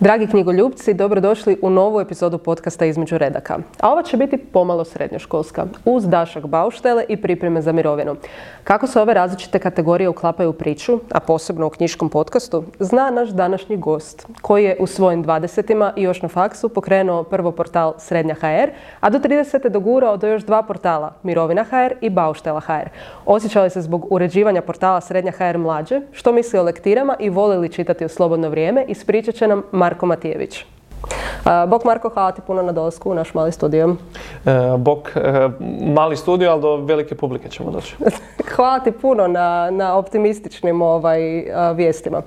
Dragi knjigoljubci, dobrodošli u novu epizodu podcasta Između redaka. A ova će biti pomalo srednjoškolska, uz dašak bauštele i pripreme za mirovinu. Kako se ove različite kategorije uklapaju u priču, a posebno u knjiškom podcastu, zna naš današnji gost, koji je u svojim 20 i još na faksu pokrenuo prvo portal Srednja HR, a do 30. dogurao do još dva portala, Mirovina HR i Bauštela HR. Osjećali se zbog uređivanja portala Srednja HR mlađe, što misli o lektirama i voli li čitati u slobodno vrijeme, ispričat će nam Marko Matijević. Bok Marko, hvala ti puno na dolasku u naš mali studio. E, bok, e, mali studio, ali do velike publike ćemo doći. hvala ti puno na, na optimističnim ovaj, vijestima.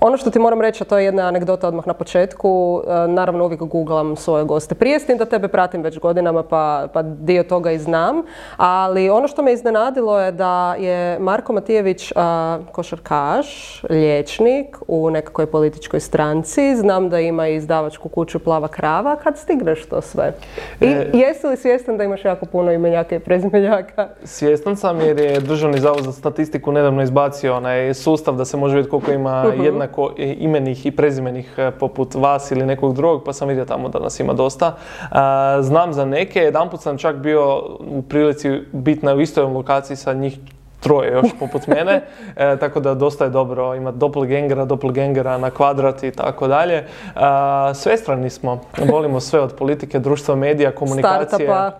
Ono što ti moram reći, a to je jedna anegdota odmah na početku, naravno uvijek googlam svoje goste. Prije s tim da tebe pratim već godinama pa, pa dio toga i znam, ali ono što me iznenadilo je da je Marko Matijević košarkaš, liječnik u nekakvoj političkoj stranci. Znam da ima izdavačku kuću Plava krava. Kad stigneš to sve? I e, jesi li svjestan da imaš jako puno imenjaka i prezimenjaka? Svjestan sam jer je Državni zavod za statistiku nedavno izbacio onaj sustav da se može vidjeti koliko ima uh jednako imenih i prezimenih e, poput vas ili nekog drugog, pa sam vidio tamo da nas ima dosta. znam za neke, jedanput sam čak bio u prilici biti na istoj lokaciji sa njih troje još poput mene, e, tako da dosta je dobro imati doppelgangera, doppelgangera na kvadrat i tako dalje. E, svestrani smo, volimo sve od politike, društva, medija, komunikacije. Startupa.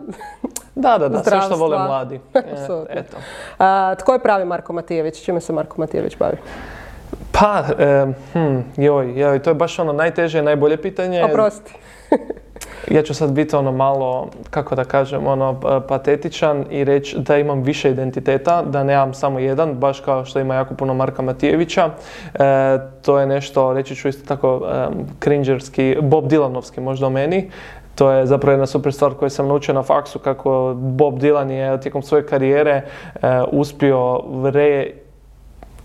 Da, da, da, sve što vole mladi. E, eto. tko je pravi Marko Matijević? Čime se Marko Matijević bavi? Pa, hm, joj, joj, to je baš ono najteže i najbolje pitanje. Oprosti. ja ću sad biti ono malo, kako da kažem, ono patetičan i reći da imam više identiteta, da nemam samo jedan, baš kao što ima jako puno Marka Matijevića. E, to je nešto, reći ću isto tako, cringerski, Bob Dylanovski možda o meni. To je zapravo jedna super stvar koju sam naučio na faksu, kako Bob Dylan je tijekom svoje karijere e, uspio re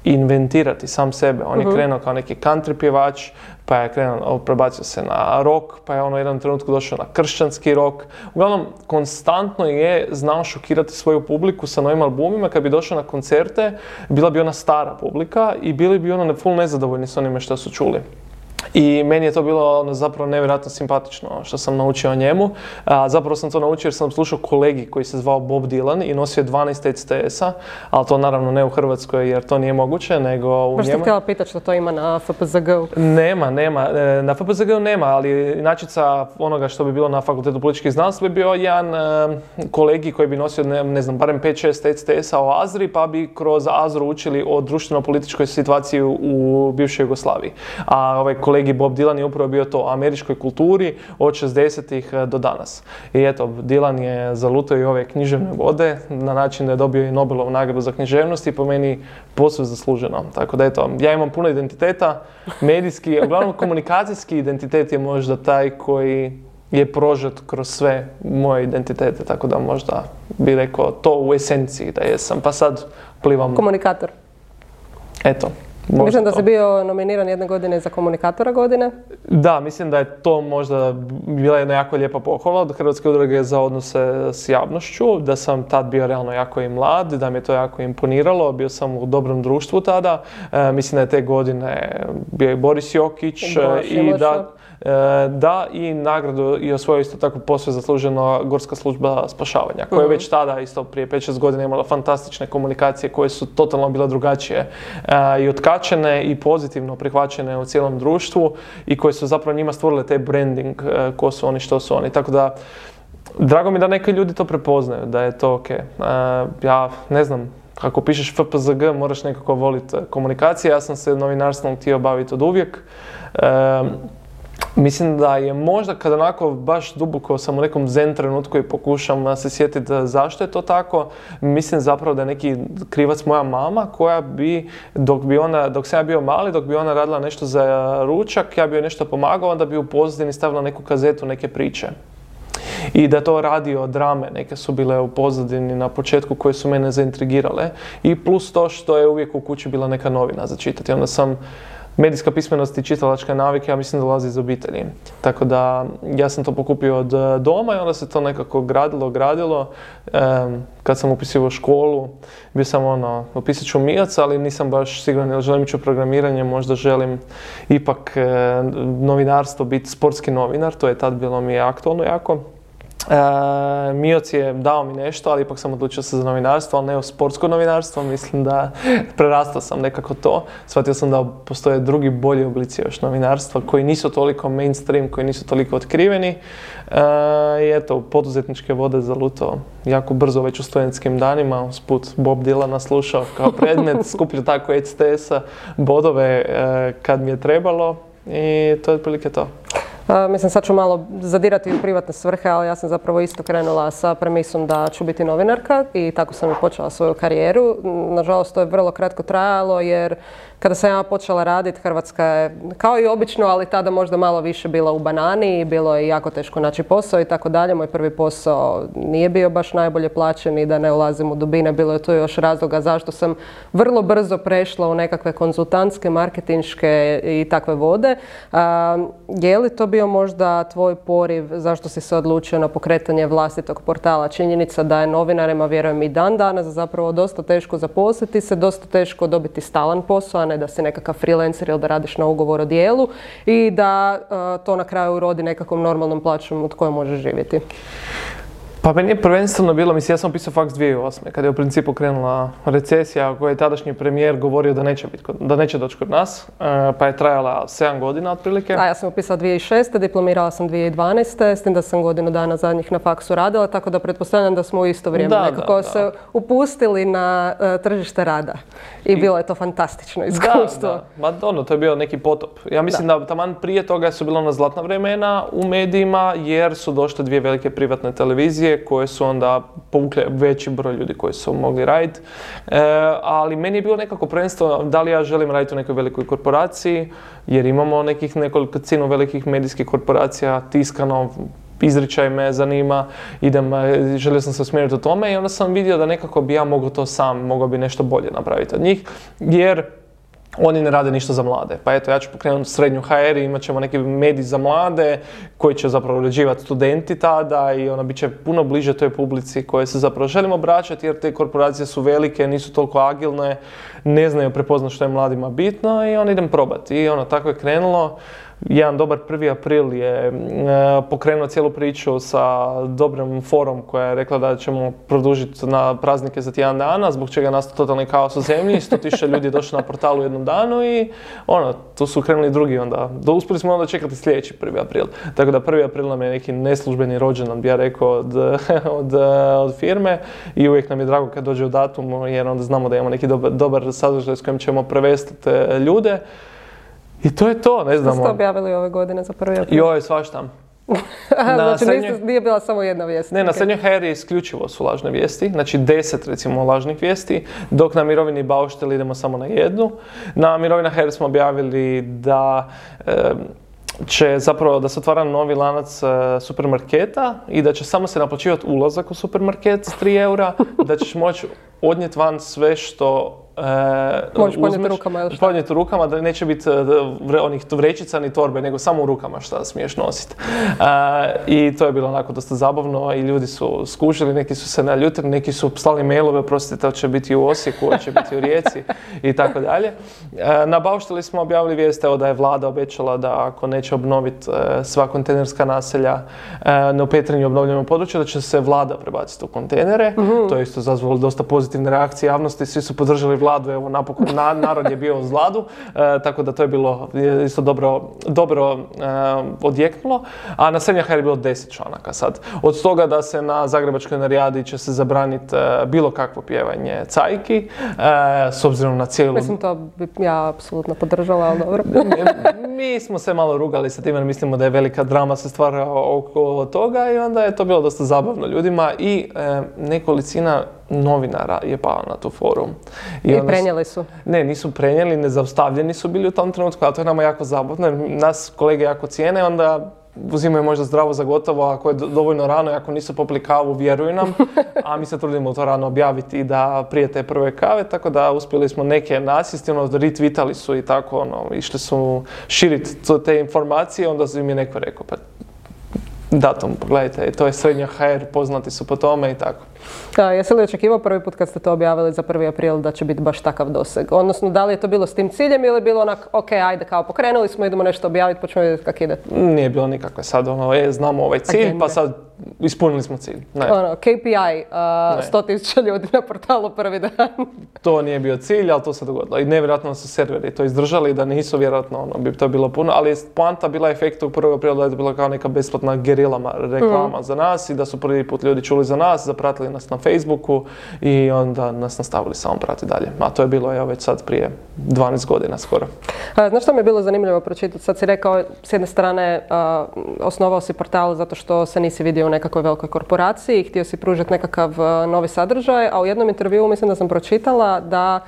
inventirati sam sebe. On je mhm. krenuo kao neki country pjevač, pa je krenuo, prebacio se na rock, pa je ono u jednom trenutku došao na kršćanski rock. Uglavnom, konstantno je znao šokirati svoju publiku sa novim albumima. Kad bi došao na koncerte, bila bi ona stara publika i bili bi ono full nezadovoljni s onime što su čuli. I meni je to bilo ono, zapravo nevjerojatno simpatično što sam naučio o njemu. A, zapravo sam to naučio jer sam slušao kolegi koji se zvao Bob Dylan i nosio 12 ECTS-a, ali to naravno ne u Hrvatskoj jer to nije moguće, nego u Baš. Baš htjela pitati što to ima na FPZG-u. Nema, nema. E, na FPZG-u nema, ali inačica onoga što bi bilo na Fakultetu političkih znanosti bi bio jedan e, kolegi koji bi nosio, ne, ne znam, barem 5-6 ECTS-a o Azri, pa bi kroz Azru učili o društveno-političkoj situaciji u bivšoj Jugoslaviji. A ovaj kolegi Bob Dylan je upravo bio to o američkoj kulturi od 60-ih e, do danas. I eto, Dylan je zalutao i ove književne vode na način da je dobio i Nobelovu nagradu za književnost i po meni posve zasluženo. Tako da eto, ja imam puno identiteta, medijski, uglavnom komunikacijski identitet je možda taj koji je prožet kroz sve moje identitete, tako da možda bi rekao to u esenciji da jesam, pa sad plivam... Komunikator. Eto, Možda mislim da si bio nominiran jedne godine za komunikatora godine. Da, mislim da je to možda bila jedna jako lijepa pohvala od Hrvatske udruge za odnose s javnošću, da sam tad bio realno jako i mlad, da mi je to jako imponiralo, bio sam u dobrom društvu tada. E, mislim da je te godine bio i Boris Jokić e, i da da i nagradu i osvojio isto tako posve zasluženo Gorska služba spašavanja koja je mhm. već tada isto prije 5-6 godina imala fantastične komunikacije koje su totalno bile drugačije e, i otkačene i pozitivno prihvaćene u cijelom društvu i koje su zapravo njima stvorile taj branding e, ko su oni, što su oni. Tako da Drago mi da neki ljudi to prepoznaju, da je to ok. ja ne znam, ako pišeš FPZG moraš nekako voliti komunikacije. Ja sam se novinarstvom htio baviti od uvijek. Mislim da je možda kad onako baš duboko sam u nekom zen trenutku i pokušam se sjetiti zašto je to tako, mislim zapravo da je neki krivac moja mama koja bi, dok bi ona, dok sam ja bio mali, dok bi ona radila nešto za ručak, ja bi joj nešto pomagao, onda bi u pozadini stavila neku kazetu, neke priče. I da to radio drame, neke su bile u pozadini na početku koje su mene zaintrigirale. I plus to što je uvijek u kući bila neka novina za čitati. Onda sam medijska pismenost i čitalačka navike, ja mislim, dolazi iz obitelji. Tako da, ja sam to pokupio od e, doma i onda se to nekako gradilo, gradilo. kad sam upisio školu, bio sam ono, upisat ću mijac, ali nisam baš siguran ili želim ići programiranje, možda želim ipak e, novinarstvo, biti sportski novinar, to je tad bilo mi je aktualno jako. E, Mioc je dao mi nešto, ali ipak sam odlučio se za novinarstvo, ali ne o sportsko novinarstvo, mislim da prerastao sam nekako to. Shvatio sam da postoje drugi bolji oblici još novinarstva koji nisu toliko mainstream, koji nisu toliko otkriveni. E, I eto, poduzetničke vode zalutao jako brzo već u studentskim danima, usput Bob Dylan slušao kao predmet, skupljio tako HTS-a bodove e, kad mi je trebalo i to je otprilike to mislim, sad ću malo zadirati u privatne svrhe, ali ja sam zapravo isto krenula sa premisom da ću biti novinarka i tako sam i počela svoju karijeru. Nažalost, to je vrlo kratko trajalo jer kada sam ja počela raditi, Hrvatska je kao i obično, ali tada možda malo više bila u banani i bilo je jako teško naći posao i tako dalje. Moj prvi posao nije bio baš najbolje plaćen i da ne ulazim u dubine, bilo je to još razloga zašto sam vrlo brzo prešla u nekakve konzultantske, marketinške i takve vode. je li to bio možda tvoj poriv zašto si se odlučio na pokretanje vlastitog portala? Činjenica da je novinarima, vjerujem i dan danas, zapravo dosta teško zaposliti se, dosta teško dobiti stalan posao, da si nekakav freelancer ili da radiš na ugovor o dijelu i da e, to na kraju urodi nekakvom normalnom plaćom od koje možeš živjeti. Pa meni je prvenstveno bilo, mislim, ja sam pisao faks 2008. kada je u principu krenula recesija koja je tadašnji premijer govorio da neće, biti, da neće doći kod nas, e, pa je trajala 7 godina otprilike. Ja sam upisala 2006. diplomirala sam 2012. s tim da sam godinu dana zadnjih na faksu radila, tako da pretpostavljam da smo u isto vrijeme nekako se upustili na e, tržište rada. I, bilo je to fantastično iskustvo. Da, da. Ma ono, to je bio neki potop. Ja mislim da, taman prije toga su bilo ona zlatna vremena u medijima jer su došle dvije velike privatne televizije koje su onda povukle veći broj ljudi koji su mogli raditi. E, ali meni je bilo nekako prvenstveno da li ja želim raditi u nekoj velikoj korporaciji, jer imamo nekih nekoliko cinu velikih medijskih korporacija, tiskano, izričaj me zanima, idem, e, želio sam se usmjeriti u tome i onda sam vidio da nekako bi ja mogao to sam, mogao bi nešto bolje napraviti od njih, jer oni ne rade ništa za mlade. Pa eto, ja ću pokrenuti srednju HR i imat ćemo neki medij za mlade koji će zapravo uređivati studenti tada i ona bit će puno bliže toj publici koje se zapravo želimo obraćati jer te korporacije su velike, nisu toliko agilne, ne znaju prepoznati što je mladima bitno i on idem probati. I ono, tako je krenulo jedan dobar prvi april je e, pokrenuo cijelu priču sa dobrom forum koja je rekla da ćemo produžiti na praznike za tjedan dana, zbog čega nastao totalni kaos u zemlji, sto tisuća ljudi je došlo na portalu u jednom danu i ono, tu su krenuli drugi onda. Do, uspjeli smo onda čekati sljedeći prvi april. Tako da prvi april nam je neki neslužbeni rođendan, bi ja rekao, od, od, od, firme i uvijek nam je drago kad dođe u datum jer onda znamo da imamo neki dobar, dobar sadržaj s kojim ćemo prevesti te ljude. I to je to, ne znam. Što ste objavili ove godine za prvi april? Joj, svašta. znači nije bila samo jedna vijest. Ne, na srednjoj HR isključivo su lažne vijesti, znači deset recimo lažnih vijesti, dok na mirovini Bauštel idemo samo na jednu. Na mirovina HR smo objavili da će zapravo da se otvara novi lanac e, supermarketa i da će samo se naplaćivati ulazak u supermarket s 3 eura, da ćeš moći odnijeti van sve što E, Možeš podnijeti rukama ili šta? Podnijeti rukama da neće biti e, onih vrećica ni torbe, nego samo u rukama šta smiješ nositi. E, I to je bilo onako dosta zabavno i ljudi su skužili, neki su se naljutili, neki su slali mailove, prostite, će biti u Osijeku, će biti u Rijeci i tako dalje. E, na Baušteli smo objavili vijeste da je vlada obećala da ako neće obnoviti sva kontejnerska naselja na Petrinju obnovljenom području, da će se vlada prebaciti u kontejnere. Mhm. To je isto zazvalo dosta pozitivne reakcije javnosti, svi su podržali vladu, evo napokon narod je bio uz e, tako da to je bilo isto dobro, dobro e, odjeknulo. A na Srednja je bilo deset članaka sad. Od toga da se na Zagrebačkoj narijadi će se zabraniti e, bilo kakvo pjevanje cajki, s obzirom na cijelu... Mislim, to bi ja apsolutno podržala, ali dobro. Mi smo se malo rugali sa time, mislimo da je velika drama se stvara oko toga i onda je to bilo dosta zabavno ljudima i nekolicina novinara je pao na tu forum. I, I prenijeli su? Ne, nisu prenijeli, nezaustavljeni su bili u tom trenutku, ali to je nama jako zabavno, jer nas kolege jako cijene, onda uzimaju možda zdravo za gotovo ako je dovoljno rano i ako nisu popili kavu, vjeruju nam, a mi se trudimo to rano objaviti i da prije te prve kave, tako da uspjeli smo neke nasisti, ono, retvitali su i tako, ono, išli su širiti te informacije, onda su mi neko rekao, pa datum, pogledajte, to je srednja HR, poznati su po tome i tako. Da, jesi li očekivao prvi put kad ste to objavili za 1. april da će biti baš takav doseg? Odnosno, da li je to bilo s tim ciljem ili je bilo onak, ok, ajde, kao pokrenuli smo, idemo nešto objaviti, pa ćemo vidjeti kako ide? Nije bilo nikakve sad, ono, e, znamo ovaj cilj, pa sad ispunili smo cilj. Ne. Ono, KPI, uh, 100.000 ljudi na portalu prvi dan. to nije bio cilj, ali to se dogodilo. I nevjerojatno su serveri to izdržali, da nisu vjerojatno, ono, bi to bilo puno, ali poanta bila efekta u 1. aprilu da je bila kao neka besplatna gerilama reklama mm. za nas i da su prvi put ljudi čuli za nas, zapratili nas na Facebooku i onda nas nastavili samo prati dalje. A to je bilo evo već sad prije 12 godina skoro. A, znaš što mi je bilo zanimljivo pročitati? Sad si rekao, s jedne strane osnovao si portal zato što se nisi vidio u nekakvoj velikoj korporaciji i htio si pružiti nekakav novi sadržaj, a u jednom intervjuu mislim da sam pročitala da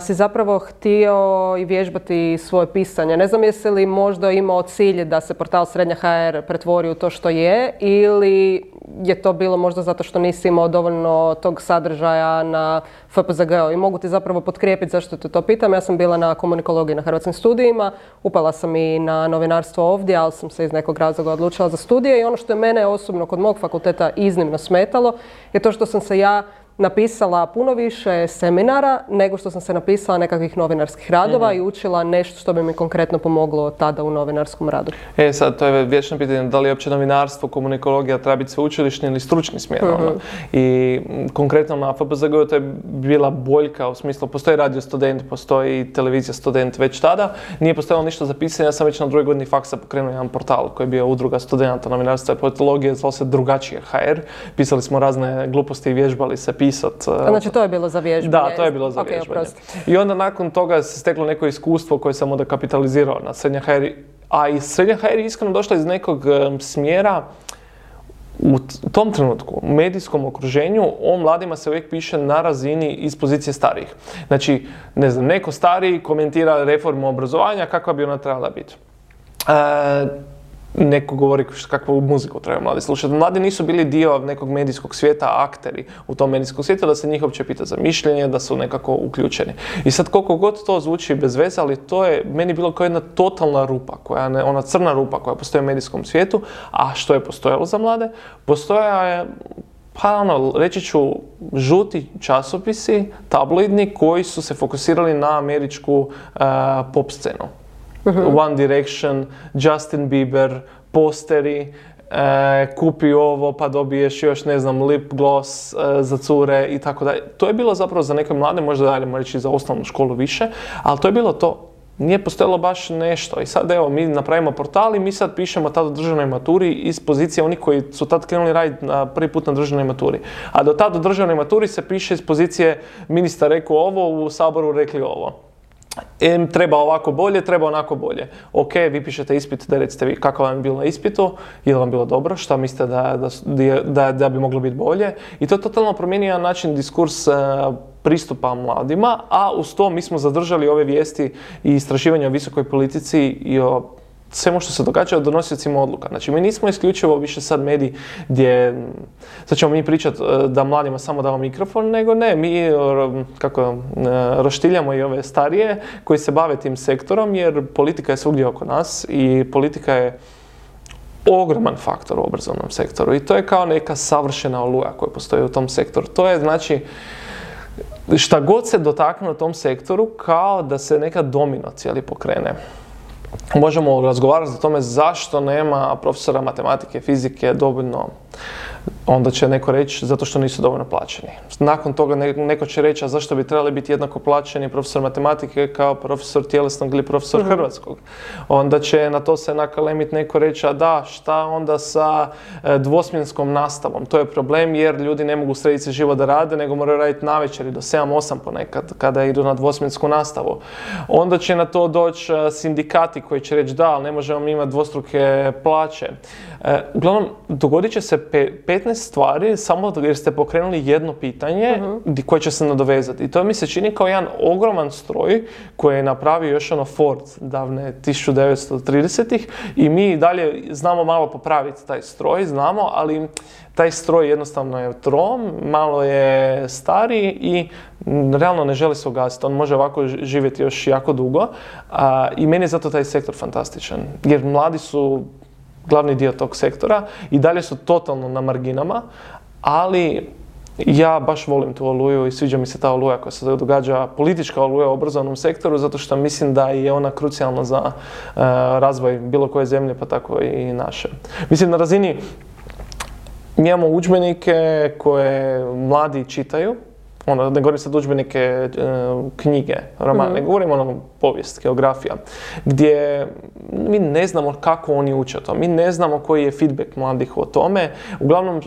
si zapravo htio i vježbati svoje pisanje. Ne znam jesi li možda imao cilj da se portal Srednja HR pretvori u to što je ili je to bilo možda zato što nisi imao dovoljno tog sadržaja na FPZG i mogu ti zapravo potkrijepiti zašto te to pitam. Ja sam bila na komunikologiji na hrvatskim studijima, upala sam i na novinarstvo ovdje, ali sam se iz nekog razloga odlučila za studije i ono što je mene osobno kod mog fakulteta iznimno smetalo je to što sam se ja napisala puno više seminara nego što sam se napisala nekakvih novinarskih radova mhm. i učila nešto što bi mi konkretno pomoglo tada u novinarskom radu. E sad, to je vječno pitanje da li je uopće novinarstvo, komunikologija treba biti sveučilišni ili stručni smjer. Ono. Mhm. I konkretno na FPZG to je bila boljka u smislu, postoji radio student, postoji televizija student već tada. Nije postojalo ništa za pisanje, ja sam već na drugoj godini faksa pokrenuo jedan portal koji je bio udruga studenta novinarstva i politologije, zvao se drugačije HR. Pisali smo razne gluposti i vježbali se pisat. Znači to je bilo za vježbanje? Da, to je bilo za vježbanje. I onda nakon toga se steklo neko iskustvo koje sam onda kapitalizirao na srednja HR. A i srednja HR je iskreno došla iz nekog smjera u tom trenutku, u medijskom okruženju, o mladima se uvijek piše na razini iz pozicije starijih. Znači, ne znam, neko stariji komentira reformu obrazovanja, kakva bi ona trebala biti. E, neko govori kakvu muziku treba mladi slušati. Mladi nisu bili dio nekog medijskog svijeta, akteri u tom medijskom svijetu, da se njih uopće pita za mišljenje, da su nekako uključeni. I sad koliko god to zvuči bez veze, ali to je meni bilo kao jedna totalna rupa, koja ne, ona crna rupa koja postoji u medijskom svijetu, a što je postojalo za mlade? Postoja je pa ono, reći ću, žuti časopisi, tabloidni, koji su se fokusirali na američku uh, pop scenu. Mhm. One Direction, Justin Bieber, posteri, e, kupi ovo pa dobiješ još ne znam lip gloss e, za cure i tako dalje. To je bilo zapravo za neke mlade, možda daljemo reći za osnovnu školu više, ali to je bilo to. Nije postojalo baš nešto i sad evo mi napravimo portal i mi sad pišemo tad o državnoj maturi iz pozicije onih koji su tad krenuli raditi na prvi put na državnoj maturi. A do tad u državnoj maturi se piše iz pozicije ministar rekao ovo, u Saboru rekli ovo. Em, treba ovako bolje, treba onako bolje. Ok, vi pišete ispit, da recite vi kako vam je bilo na ispitu, je li vam bilo dobro, šta mislite da, da, da, bi moglo biti bolje. I to totalno promijenio način diskurs uh, pristupa mladima, a uz to mi smo zadržali ove vijesti i istraživanja o visokoj politici i o svemu što se događa o donosiocima odluka. Znači, mi nismo isključivo više sad mediji gdje, sad ćemo mi pričati e, da mladima samo damo mikrofon, nego ne, mi e, kako e, roštiljamo i ove starije koji se bave tim sektorom, jer politika je svugdje oko nas i politika je ogroman faktor u obrazovnom sektoru i to je kao neka savršena oluja koja postoji u tom sektoru. To je znači šta god se dotakne u tom sektoru kao da se neka domino cijeli pokrene možemo razgovarati o tome zašto nema profesora matematike, fizike dovoljno onda će neko reći zato što nisu dovoljno plaćeni. Nakon toga neko će reći, a zašto bi trebali biti jednako plaćeni profesor matematike kao profesor tjelesnog ili profesor mhm. hrvatskog. Onda će na to se nakalemit neko reći, a da, šta onda sa e, dvosmjenskom nastavom? To je problem jer ljudi ne mogu srediti se živo da rade, nego moraju raditi navečer do 7-8 ponekad kada idu na dvosmjensku nastavu. Onda će na to doći e, sindikati koji će reći da, ali ne možemo imati dvostruke plaće. E, uglavnom, dogodit će se 15 stvari samo jer ste pokrenuli jedno pitanje di- koje će se nadovezati. I to mi se čini kao jedan ogroman stroj koji je napravio još ono Ford davne 1930-ih i mi dalje znamo malo popraviti taj stroj, znamo, ali taj stroj jednostavno je trom, malo je stariji i realno ne želi se ugasiti. On može ovako živjeti još jako dugo a, i meni je zato taj sektor fantastičan. Jer mladi su glavni dio tog sektora i dalje su totalno na marginama, ali ja baš volim tu oluju i sviđa mi se ta oluja koja se događa, politička oluja u obrazovnom sektoru, zato što mislim da je ona krucijalna za e, razvoj bilo koje zemlje, pa tako i naše. Mislim, na razini mi imamo udžbenike koje mladi čitaju, ono, ne govorim sad udžbenike, e, knjige, roman, ne govorim ono povijest, geografija, gdje mi ne znamo kako oni uče to, mi ne znamo koji je feedback mladih o tome, uglavnom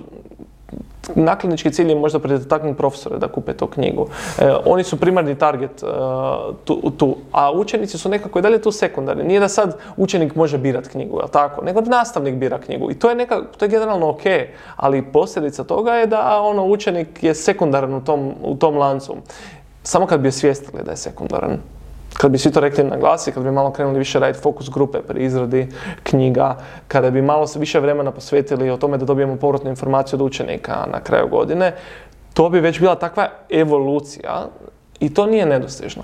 nakladnički cilj je možda pretaknuti profesore da kupe tu knjigu. E, oni su primarni target e, tu, tu, a učenici su nekako i dalje tu sekundarni. Nije da sad učenik može birat knjigu, jel tako? Nego nastavnik bira knjigu. I to je, neka, to je generalno ok, ali posljedica toga je da ono, učenik je sekundaran u tom, u tom lancu. Samo kad bi osvijestili da je sekundaran. Kad bi svi to rekli na glas i kad bi malo krenuli više raditi fokus grupe pri izradi knjiga, kada bi malo više vremena posvetili o tome da dobijemo povratnu informaciju od učenika na kraju godine, to bi već bila takva evolucija i to nije nedostižno.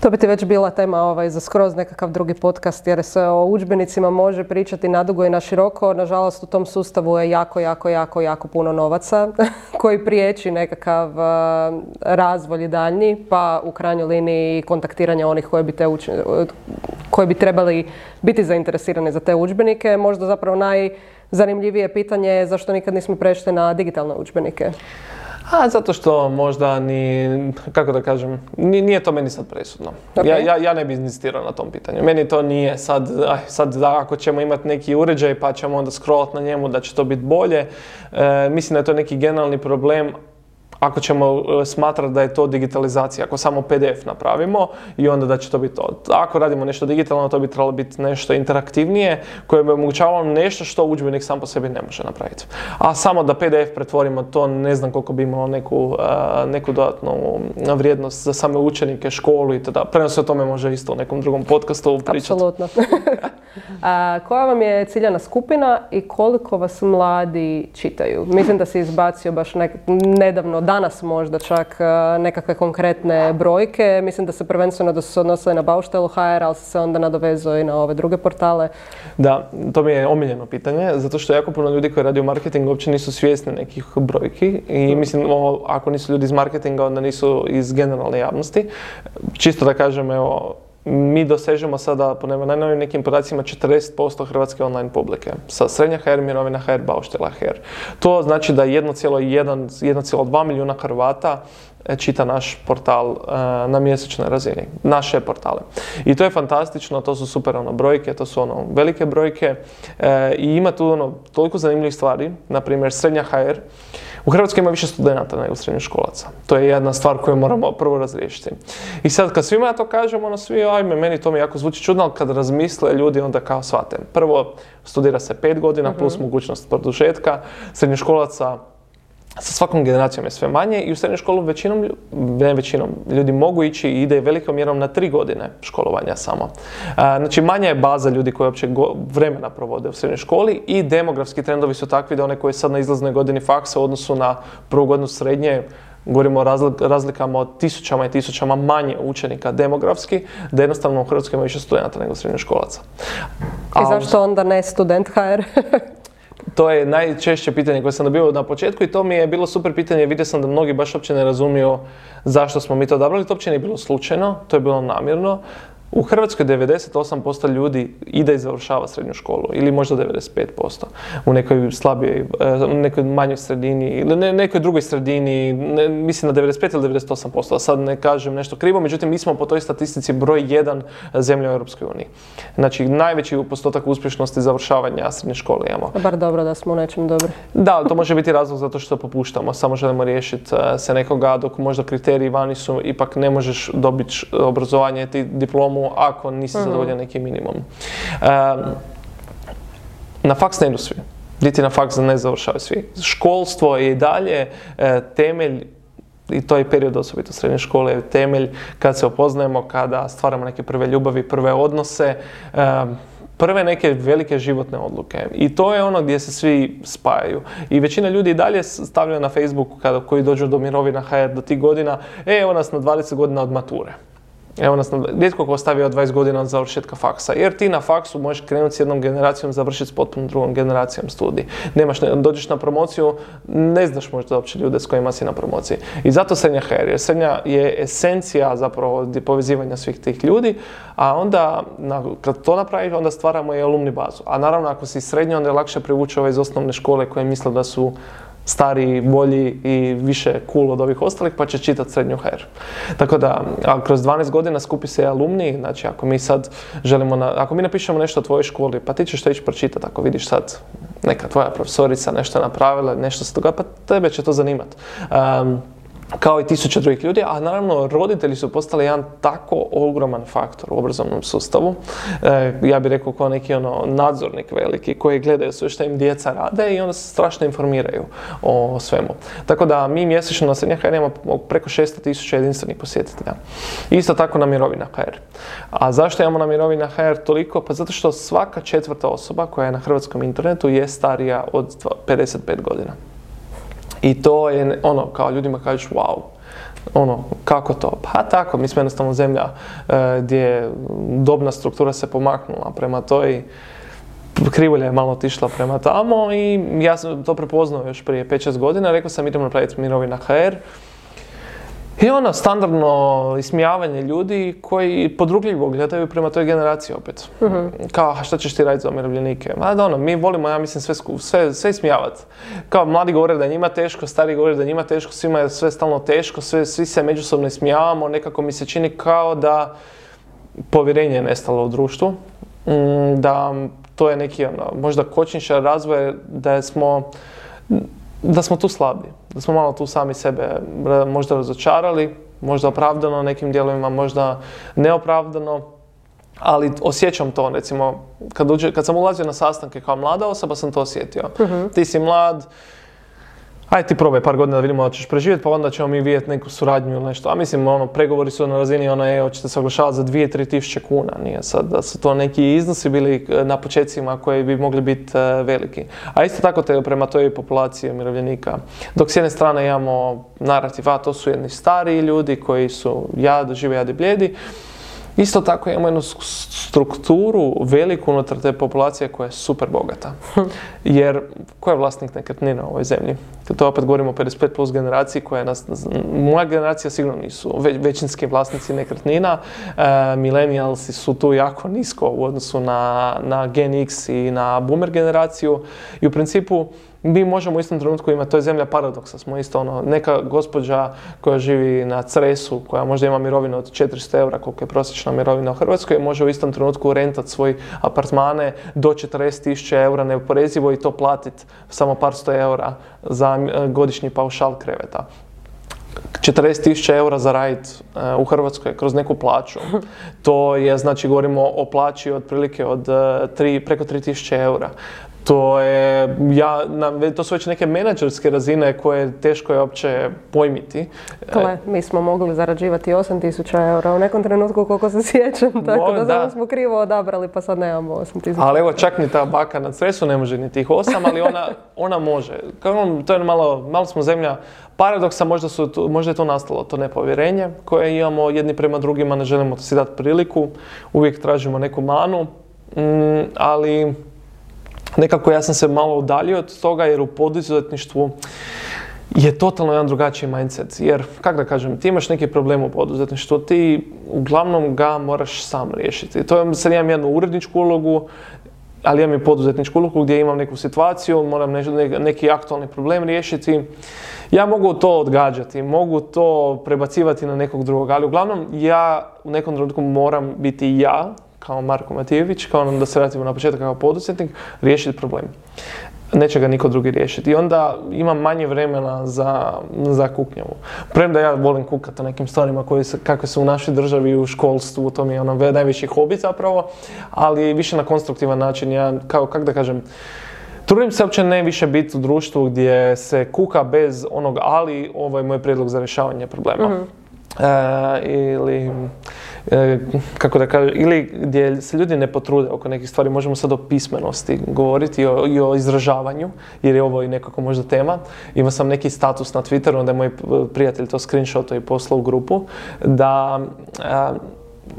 To bi ti već bila tema ovaj, za skroz nekakav drugi podcast jer se o udžbenicima može pričati nadugo i na široko. Nažalost u tom sustavu je jako, jako, jako, jako puno novaca koji priječi nekakav uh, razvoj daljnji pa u krajnjoj liniji kontaktiranje onih koji bi, te uč- koji bi trebali biti zainteresirani za te udžbenike. Možda zapravo najzanimljivije pitanje je zašto nikad nismo prešli na digitalne udžbenike. A, zato što možda ni, kako da kažem, ni- nije to meni sad presudno. Ja, ja, ja ne bi inzistirao na tom pitanju. Meni to nije sad, aj, sad da ako ćemo imati neki uređaj pa ćemo onda scrollat na njemu da će to biti bolje. E, mislim da je to neki generalni problem ako ćemo e, smatrati da je to digitalizacija, ako samo PDF napravimo i onda da će to biti to. Ako radimo nešto digitalno, to bi trebalo biti nešto interaktivnije koje bi omogućavalo nešto što udžbenik sam po sebi ne može napraviti. A samo da PDF pretvorimo, to ne znam koliko bi imalo neku, e, neku dodatnu vrijednost za same učenike, školu i tada. Prema se o tome može isto u nekom drugom podcastu pričati. Apsolutno. A, koja vam je ciljana skupina i koliko vas mladi čitaju? Mislim da si izbacio baš nek- nedavno, danas možda čak nekakve konkretne brojke. Mislim da se prvenstveno da su se odnosile na Bauštelu HR, ali se onda nadovezao i na ove druge portale. Da, to mi je omiljeno pitanje, zato što jako puno ljudi koji radi u marketingu uopće nisu svjesni nekih brojki i mislim, ako nisu ljudi iz marketinga, onda nisu iz generalne javnosti. Čisto da kažem, evo, mi dosežemo sada, po najnovijim nekim podacima, 40% hrvatske online publike. Sa srednja HR, mirovina HR, bauštela HR. To znači da 1,1, 1,2 milijuna Hrvata e, čita naš portal e, na mjesečnoj razini, naše portale. I to je fantastično, to su super ono brojke, to su ono velike brojke e, i ima tu ono toliko zanimljivih stvari, na primjer srednja HR. U Hrvatskoj ima više studenata nego srednjoškolaca. To je jedna stvar koju moramo prvo razriješiti. I sad kad svima ja to kažem, ono svi, ajme, meni to mi jako zvuči čudno, ali kad razmisle ljudi onda kao shvate. Prvo, studira se pet godina plus mogućnost produžetka, srednjoškolaca sa svakom generacijom je sve manje i u srednju školu većinom, ne većinom, ljudi mogu ići i ide velikom mjerom na tri godine školovanja samo. Znači manja je baza ljudi koji uopće vremena provode u srednjoj školi i demografski trendovi su takvi da one koji sad na izlaznoj godini faksa u odnosu na prvu godinu srednje govorimo o razli- razlikama od tisućama i tisućama manje učenika demografski, da jednostavno u Hrvatskoj ima više studenta nego srednjoškolaca. I zašto onda ne student HR? to je najčešće pitanje koje sam dobio na početku i to mi je bilo super pitanje. Vidio sam da mnogi baš uopće ne razumiju zašto smo mi to odabrali. To uopće nije bilo slučajno, to je bilo namjerno. U Hrvatskoj 98% ljudi ide i završava srednju školu ili možda 95%. U nekoj slabijoj, e, u nekoj manjoj sredini ili ne- nekoj drugoj sredini, ne- mislim na 95 ili 98%, a sad ne kažem nešto krivo, međutim mi smo po toj statistici broj jedan zemlja u Europskoj uniji. Znači najveći postotak uspješnosti završavanja srednje škole imamo. Bar dobro da smo u nečem dobri. Da, to može biti razlog zato što popuštamo, samo želimo riješiti eh, se nekoga dok možda kriteriji vani su, ipak ne možeš dobiti obrazovanje, ti diplomu ako nisi zadovoljan nekim minimum. Na faks ne idu svi. niti na faks ne završavaju svi. Školstvo je i dalje e, temelj i to je period osobito srednje škole je temelj kad se opoznajemo, kada stvaramo neke prve ljubavi, prve odnose, prve neke velike životne odluke. I to je ono gdje se svi spajaju. I većina ljudi i dalje stavljaju na Facebooku kada koji dođu do mirovina HR do tih godina, e, evo nas na 20 godina od mature. Evo nas, rijetko ko od 20 godina od završetka faksa, jer ti na faksu možeš krenuti s jednom generacijom, završiti s potpuno drugom generacijom studij. Nemaš, dođeš na promociju, ne znaš možda uopće ljude s kojima si na promociji. I zato srednja HR, jer srednja je esencija zapravo povezivanja svih tih ljudi, a onda kad to napraviš, onda stvaramo i alumni bazu. A naravno ako si srednji, onda je lakše privući ove iz osnovne škole koje misle da su stariji, bolji i više cool od ovih ostalih, pa će čitati srednju HR. Tako da, a kroz 12 godina skupi se alumni, znači ako mi sad želimo, na, ako mi napišemo nešto o tvojoj školi, pa ti ćeš to ići pročitati ako vidiš sad neka tvoja profesorica nešto napravila, nešto se toga, pa tebe će to zanimati kao i tisuće drugih ljudi, a naravno roditelji su postali jedan tako ogroman faktor u obrazovnom sustavu. E, ja bih rekao kao neki ono nadzornik veliki koji gledaju sve što im djeca rade i onda se strašno informiraju o svemu. Tako da mi mjesečno na Srednja HR imamo preko 600 tisuća jedinstvenih posjetitelja. Isto tako na mirovina HR. A zašto imamo na mirovina HR toliko? Pa zato što svaka četvrta osoba koja je na hrvatskom internetu je starija od 55 godina. I to je ono, kao ljudima kažeš wow, ono, kako to? Pa tako, mi smo jednostavno zemlja e, gdje dobna struktura se pomaknula prema toj krivolja je malo otišla prema tamo i ja sam to prepoznao još prije 5-6 godina, rekao sam idemo napraviti mirovina HR i ono, standardno ismijavanje ljudi koji podrugljivo gledaju prema toj generaciji opet. uh Kao, a šta ćeš ti raditi za umirovljenike? Ma da ono, mi volimo, ja mislim, sve, sve, sve ismijavati. Kao, mladi govore da njima teško, stari govore da njima teško, svima je sve stalno teško, sve, svi se međusobno ismijavamo, nekako mi se čini kao da povjerenje je nestalo u društvu. Mm, da to je neki, ono, možda kočničar razvoja, da smo da smo tu slabi, da smo malo tu sami sebe možda razočarali, možda opravdano nekim dijelovima, možda neopravdano, ali osjećam to, recimo, kad, kad sam ulazio na sastanke kao mlada osoba sam to osjetio. Mhm. Ti si mlad, Ajde ti probaj par godina da vidimo da ćeš preživjeti, pa onda ćemo mi vidjeti neku suradnju ili nešto. A mislim, ono, pregovori su na razini, ono, je, hoćete se oglašavati za 2-3 tisuće kuna. Nije sad da su to neki iznosi bili e, na početcima koji bi mogli biti e, veliki. A isto tako te prema toj populaciji umirovljenika. Dok s jedne strane imamo narativ, a to su jedni stariji ljudi koji su jad, žive jadi bljedi, Isto tako imamo jednu strukturu veliku unutar te populacije koja je super bogata. Jer ko je vlasnik nekretnina u ovoj zemlji? To opet govorimo o 55 plus generaciji koja je nas, moja generacija sigurno nisu većinski vlasnici nekretnina. E, su tu jako nisko u odnosu na, na Gen X i na boomer generaciju. I u principu mi možemo u istom trenutku imati, to je zemlja paradoksa, smo isto ono, neka gospođa koja živi na Cresu, koja možda ima mirovinu od 400 eura, koliko je prosječna mirovina u Hrvatskoj, može u istom trenutku rentati svoj apartmane do 40.000 eura neoporezivo i to platiti samo par sto eura za godišnji paušal kreveta. 40.000 eura zaraditi e, u Hrvatskoj kroz neku plaću. To je, znači, govorimo o plaći otprilike od 3, e, preko 3.000 eura to je, ja, na, to su već neke menadžerske razine koje teško je uopće pojmiti. Gle, mi smo mogli zarađivati 8000 eura u nekom trenutku koliko se sjećam, tako da, da. smo krivo odabrali pa sad nemamo 8000 Ali evo čak ni ta baka na stresu ne može ni tih 8, ali ona, ona može. Kao, to je malo, malo smo zemlja paradoksa, možda, su, možda je to nastalo, to nepovjerenje koje imamo jedni prema drugima, ne želimo si dati priliku, uvijek tražimo neku manu, mm, ali nekako ja sam se malo udaljio od toga jer u poduzetništvu je totalno jedan drugačiji mindset. Jer, kako da kažem, ti imaš neki problem u poduzetništvu, ti uglavnom ga moraš sam riješiti. To je, sad imam jednu uredničku ulogu, ali imam i poduzetničku ulogu gdje imam neku situaciju, moram neki aktualni problem riješiti. Ja mogu to odgađati, mogu to prebacivati na nekog drugog, ali uglavnom ja u nekom trenutku moram biti ja kao Marko Matijević, kao nam da se vratimo na početak kao poduzetnik, riješiti problem. Neće ga niko drugi riješiti. I onda imam manje vremena za, za kuknjavu. Premda ja volim kukati o nekim stvarima koje se, kakve su u našoj državi u školstvu, to mi je ono najveći hobi zapravo, ali više na konstruktivan način. Ja, kao, kak da kažem, trudim se uopće ne više biti u društvu gdje se kuka bez onog ali, ovo je moj prijedlog za rješavanje problema. Mhm. E, ili kako da kažem, ili gdje se ljudi ne potrude oko nekih stvari, možemo sad o pismenosti govoriti i o, i o izražavanju, jer je ovo i nekako možda tema. Imao sam neki status na Twitteru, onda je moj prijatelj to screenshotao i poslao u grupu, da a,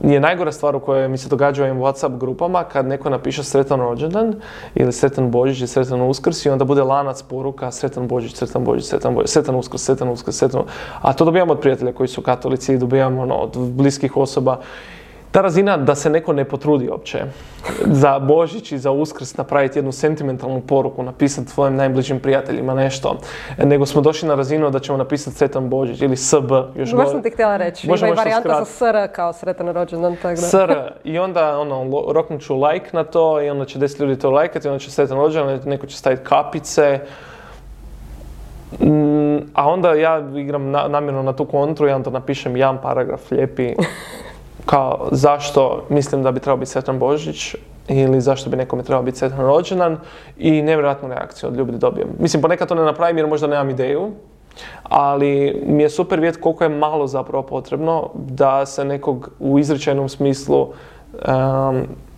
je najgora stvar u kojoj mi se događa u ovim Whatsapp grupama kad neko napiše sretan rođendan ili sretan Božić i sretan Uskrs i onda bude lanac poruka sretan Božić, sretan Božić, sretan Božić, sretan Uskrs, sretan Uskrs, sretan... A to dobijamo od prijatelja koji su katolici dobijamo ono, od bliskih osoba ta razina da se neko ne potrudi uopće za Božić i za Uskrs napraviti jednu sentimentalnu poruku, napisati svojim najbližim prijateljima nešto, nego smo došli na razinu da ćemo napisati Sretan Božić ili SB. Još Baš sam ti htjela reći, ima i varijanta za SR kao sretan rođendan. Tako da. SR i onda ono, roknut ću like na to i onda će 10 ljudi to lajkati, onda će sretan rođendan, neko će staviti kapice, mm, a onda ja igram namjerno na tu kontru i onda napišem jedan paragraf lijepi kao zašto mislim da bi trebao biti Sretan Božić ili zašto bi nekome trebao biti Sretan rođendan i nevjerojatnu reakciju od ljudi dobijem. Mislim, ponekad to ne napravim jer možda nemam ideju, ali mi je super vidjeti koliko je malo zapravo potrebno da se nekog u izrečenom smislu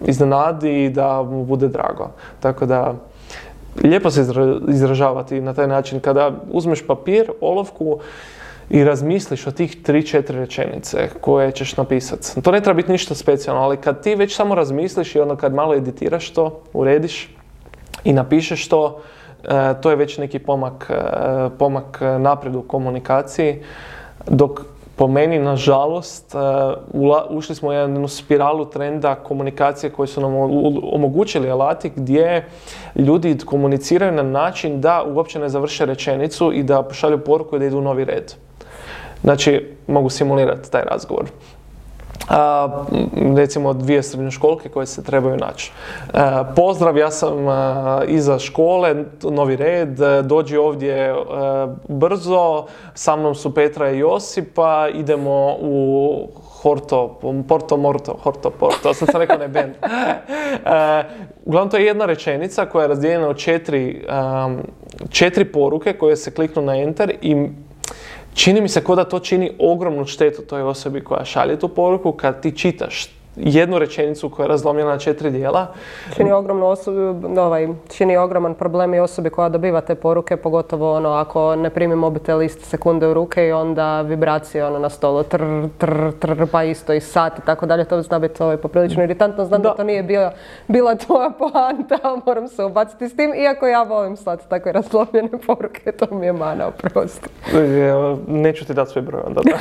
iznenadi i da mu bude drago. Tako da, lijepo se izražavati na taj način. Kada uzmeš papir, olovku, i razmisliš o tih tri, četiri rečenice koje ćeš napisati. To ne treba biti ništa specijalno, ali kad ti već samo razmisliš i onda kad malo editiraš to, urediš i napišeš to, e, to je već neki pomak, e, pomak naprijed u komunikaciji, dok po meni, nažalost, e, ušli smo u jednu spiralu trenda komunikacije koje su nam omogućili alati gdje ljudi komuniciraju na način da uopće ne završe rečenicu i da pošalju poruku i da idu u novi red. Znači, mogu simulirati taj razgovor. A, recimo dvije srednjoškolke koje se trebaju naći. pozdrav, ja sam iza škole, novi red, dođi ovdje brzo, sa mnom su Petra i Josipa, idemo u Horto, Porto Morto, Horto Porto, sad sam rekao ne band. uglavnom to je jedna rečenica koja je razdijeljena od četiri, četiri poruke koje se kliknu na enter i čini mi se kao da to čini ogromnu štetu toj osobi koja šalje tu poruku kad ti čitaš jednu rečenicu koja je razlomljena na četiri dijela. Čini ogromnu osobu, ovaj, čini ogroman problem i osobi koja dobiva te poruke, pogotovo ono ako ne primi mobitel iste sekunde u ruke i onda vibracije ono na stolu, tr, tr, tr, pa isto i sat i tako dalje, to zna biti ovaj, poprilično iritantno. Znam da, to nije bio, bila tvoja poanta, moram se ubaciti s tim, iako ja volim slati takve razlomljene poruke, to mi je mana, oprosti. Neću ti dati svoj broj onda da.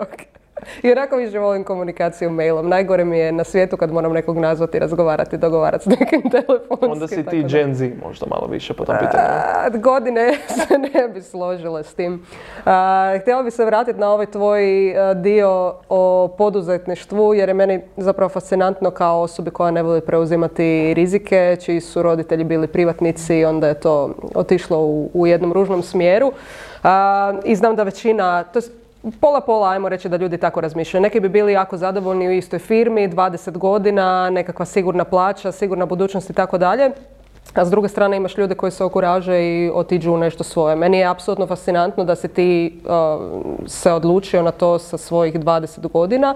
I onako više volim komunikaciju mailom. Najgore mi je na svijetu kad moram nekog nazvati, razgovarati, dogovarati s nekim telefonskim. Onda si ti Gen Z možda malo više po tom pitanju. godine se ne bi složile s tim. htjela bi se vratiti na ovaj tvoj dio o poduzetništvu jer je meni zapravo fascinantno kao osobi koja ne voli preuzimati rizike, čiji su roditelji bili privatnici i onda je to otišlo u, u jednom ružnom smjeru. I znam da većina, to pola pola, ajmo reći da ljudi tako razmišljaju. Neki bi bili jako zadovoljni u istoj firmi, 20 godina, nekakva sigurna plaća, sigurna budućnost i tako dalje. A s druge strane imaš ljude koji se okuraže i otiđu u nešto svoje. Meni je apsolutno fascinantno da si ti se odlučio na to sa svojih 20 godina.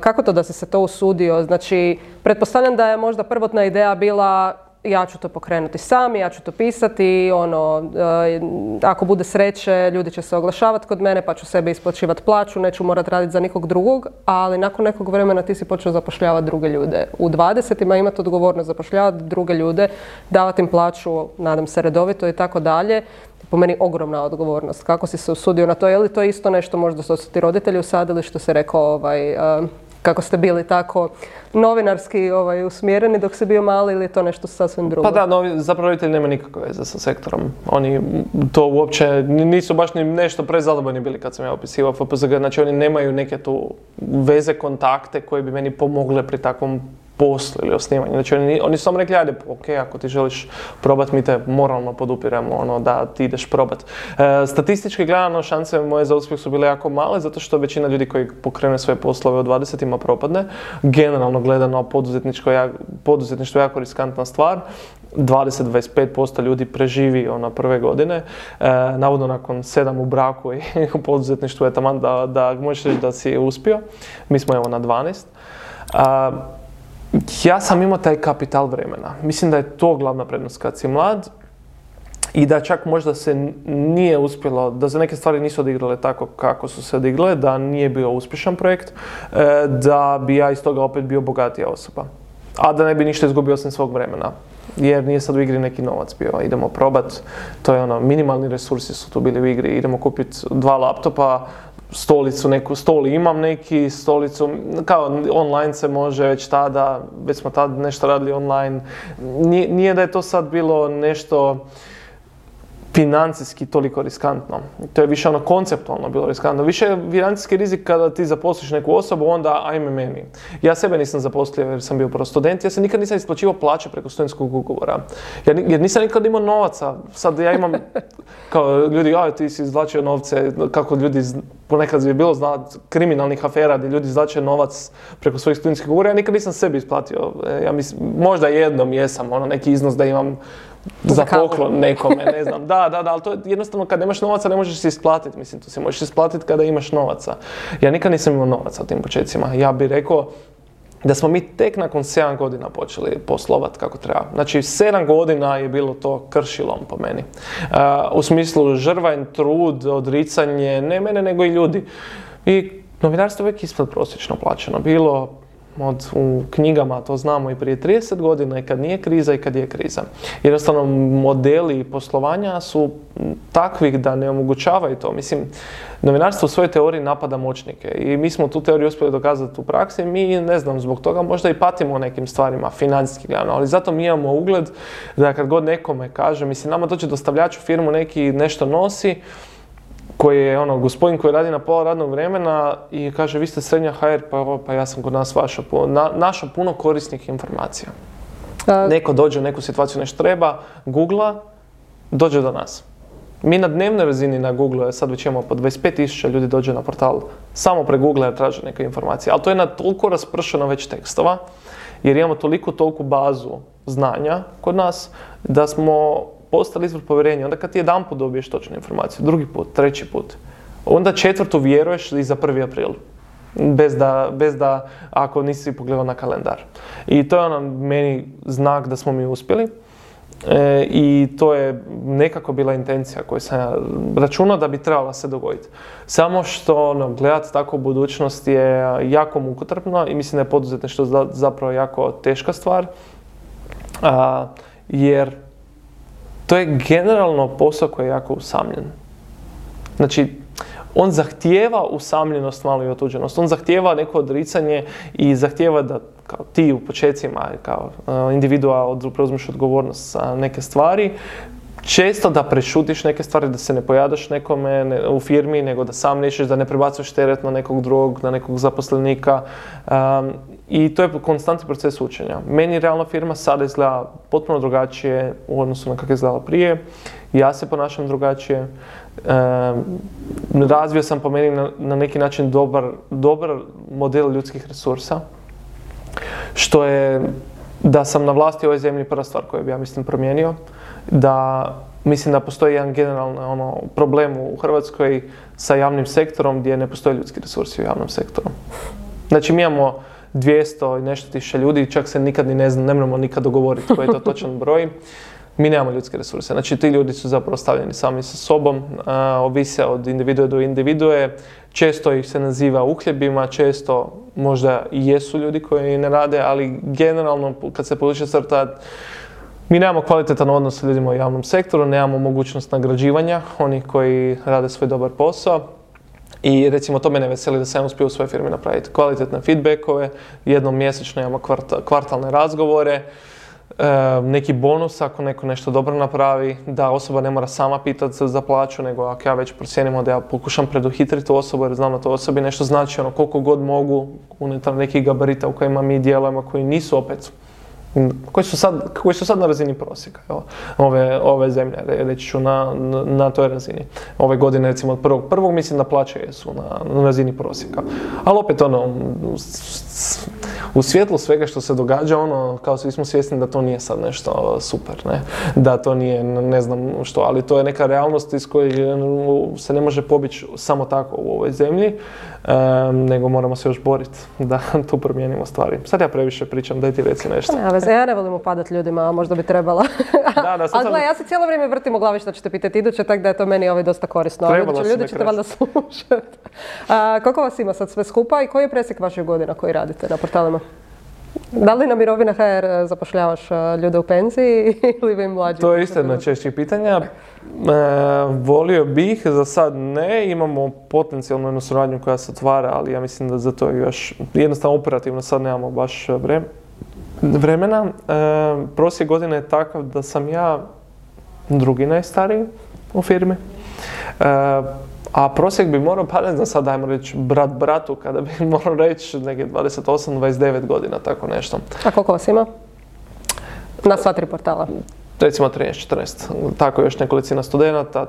Kako to da si se to usudio? Znači, pretpostavljam da je možda prvotna ideja bila ja ću to pokrenuti sam, ja ću to pisati, ono, eh, ako bude sreće, ljudi će se oglašavati kod mene, pa ću sebi isplaćivati plaću, neću morati raditi za nikog drugog, ali nakon nekog vremena ti si počeo zapošljavati druge ljude. U 20 imati odgovornost zapošljavati druge ljude, davati im plaću, nadam se redovito i tako dalje. Po meni ogromna odgovornost. Kako si se usudio na to? Je li to isto nešto možda što su ti roditelji usadili što se rekao ovaj, eh, kako ste bili tako novinarski ovaj, usmjereni dok se bio mali ili je to nešto sasvim drugo? Pa da, novi, zapravo roditelji nema nikakve veze sa sektorom. Oni to uopće nisu baš ni nešto prezadovoljni bili kad sam ja opisivao FPZG. Znači oni nemaju neke tu veze, kontakte koje bi meni pomogle pri takvom poslu ili osnivanju. Znači oni, oni su samo rekli, ajde, ok, ako ti želiš probat, mi te moralno podupiramo, ono, da ti ideš probat. E, statistički gledano, šanse moje za uspjeh su bile jako male, zato što većina ljudi koji pokrene svoje poslove od 20 ima propadne. Generalno gledano, poduzetništvo je jako riskantna stvar 20-25% ljudi preživi ono prve godine. E, navodno nakon sedam u braku i u poduzetništvu je taman da, da možeš reći da si uspio. Mi smo evo na 12. ja sam imao taj kapital vremena. Mislim da je to glavna prednost kad si mlad i da čak možda se nije uspjelo, da se neke stvari nisu odigrale tako kako su se odigrale, da nije bio uspješan projekt, e, da bi ja iz toga opet bio bogatija osoba. A da ne bi ništa izgubio osim svog vremena. Jer nije sad u igri neki novac bio. Idemo probat, to je ono, minimalni resursi su tu bili u igri. Idemo kupiti dva laptopa, stolicu neku, stoli imam neki, stolicu, kao online se može već tada, već smo tada nešto radili online. Nije, nije da je to sad bilo nešto financijski toliko riskantno. To je više ono konceptualno bilo riskantno. Više je financijski rizik kada ti zaposliš neku osobu, onda ajme meni. Ja sebe nisam zaposlio jer sam bio prvo student, ja se nikad nisam isplaćivao plaće preko studentskog ugovora. Jer, jer nisam nikad imao novaca. Sad ja imam, kao ljudi, ja ti si izvlačio novce, kako ljudi, ponekad je bilo zna, kriminalnih afera gdje ljudi izvlačio novac preko svojih studentskih ugovora, ja nikad nisam sebi isplatio. Ja mislim, možda jednom jesam, ono neki iznos da imam za poklon nekome, ne znam. Da, da, da, ali to je jednostavno kad nemaš novaca ne možeš se isplatiti, mislim, to se možeš isplatiti kada imaš novaca. Ja nikad nisam imao novaca u tim početcima. Ja bih rekao da smo mi tek nakon 7 godina počeli poslovati kako treba. Znači, 7 godina je bilo to kršilom po meni. Uh, u smislu žrvanj, trud, odricanje, ne mene nego i ljudi. I novinarstvo je uvijek ispod prosječno plaćeno. Bilo od, u knjigama, to znamo i prije 30 godina i kad nije kriza i kad je kriza. Jednostavno modeli poslovanja su takvih da ne omogućavaju to. Mislim, novinarstvo u svojoj teoriji napada moćnike i mi smo tu teoriju uspjeli dokazati u praksi. Mi, ne znam, zbog toga možda i patimo o nekim stvarima, financijski gledano, ali zato mi imamo ugled da kad god nekome kaže, mislim, nama dođe dostavljač u firmu neki nešto nosi, koji je ono, gospodin koji radi na pola radnog vremena i kaže vi ste srednja HR, pa, pa ja sam kod nas vaša, na, naša puno korisnih informacija. Neko dođe u neku situaciju nešto treba, googla, dođe do nas. Mi na dnevnoj razini na Google, sad već imamo po 25.000 ljudi dođe na portal, samo pre Google jer traže neke informacije. Ali to je na toliko raspršeno već tekstova, jer imamo toliko toliku bazu znanja kod nas, da smo postali izvor povjerenja, onda kad ti jedan put dobiješ točnu informaciju, drugi put, treći put, onda četvrtu vjeruješ i za prvi april. Bez da, bez da, ako nisi pogledao na kalendar. I to je ono meni znak da smo mi uspjeli. E, I to je nekako bila intencija koju sam ja računao da bi trebala se dogoditi. Samo što ono, gledati tako u budućnost je jako mukotrpno i mislim da je poduzetništvo zapravo jako teška stvar. A, jer to je generalno posao koji je jako usamljen. Znači, on zahtijeva usamljenost malo i otuđenost. On zahtijeva neko odricanje i zahtijeva da kao ti u početcima kao uh, individua preuzmeš odgovornost za neke stvari. Često da prešutiš neke stvari, da se ne pojadaš nekome u firmi, nego da sam nećeš, da ne prebacuješ teret na nekog drugog, na nekog zaposlenika. Um, i to je konstantni proces učenja. Meni realna firma sada izgleda potpuno drugačije u odnosu na kako je izgledala prije. Ja se ponašam drugačije. E, razvio sam po meni na, neki način dobar, dobar model ljudskih resursa. Što je da sam na vlasti ovoj zemlji prva stvar koju bi ja mislim promijenio. Da mislim da postoji jedan generalan ono, problem u Hrvatskoj sa javnim sektorom gdje ne postoje ljudski resursi u javnom sektoru. Znači mi imamo 200 i nešto tisuća ljudi, čak se nikad ni ne znam, ne možemo nikad dogovoriti koji je to točan broj. Mi nemamo ljudske resurse. Znači ti ljudi su zapravo stavljeni sami sa sobom, ovise od individue do individue. Često ih se naziva uhljebima, često možda i jesu ljudi koji ne rade, ali generalno kad se povuče crta, mi nemamo kvalitetan odnos sa ljudima u javnom sektoru, nemamo mogućnost nagrađivanja onih koji rade svoj dobar posao. I recimo to mene veseli da sam uspio u svojoj firmi napraviti kvalitetne feedbackove, jednom mjesečno imamo kvartalne razgovore, e, neki bonus ako neko nešto dobro napravi, da osoba ne mora sama pitati za plaću, nego ako ja već procijenimo da ja pokušam preduhitriti osobu jer znam da to osobi nešto znači, ono koliko god mogu unutar nekih gabarita u kojima mi djelujemo, koji nisu opet koji su sad, koji su sad na razini prosjeka jel? Ove, ove zemlje, reći ću na, na, toj razini. Ove godine recimo od prvog prvog mislim da plaće su na, na razini prosjeka. Ali opet ono, u svjetlu svega što se događa, ono, kao svi smo svjesni da to nije sad nešto super, ne? Da to nije, ne znam što, ali to je neka realnost iz koje se ne može pobići samo tako u ovoj zemlji, nego moramo se još boriti da tu promijenimo stvari. Sad ja previše pričam, daj ti reci nešto. Veze, ja ne volim upadati ljudima, a možda bi trebala. da, da, gledaj, ja se cijelo vrijeme vrtim u glavi što ćete pitati iduće, tako da je to meni ovaj dosta korisno. Trebala ljudi ćete valjda slušati. Koliko vas ima sad sve skupa i koji je presjek vaših godina koji radite na portalima? Da li na Mirovina HR e, zapošljavaš e, ljude u penziji ili vi mlađi? To je isto jedna češćih pitanja. E, volio bih, za sad ne, imamo potencijalnu jednu suradnju koja se otvara, ali ja mislim da za to još jednostavno operativno sad nemamo baš vremena. E, prosjek godine je takav da sam ja drugi najstariji u firmi. A prosjek bi morao, pa ne znam sad dajmo reći brat bratu, kada bi morao reći neke 28-29 godina, tako nešto. A koliko vas ima? Na sva tri portala? Recimo 13-14, tako još nekolicina studenata,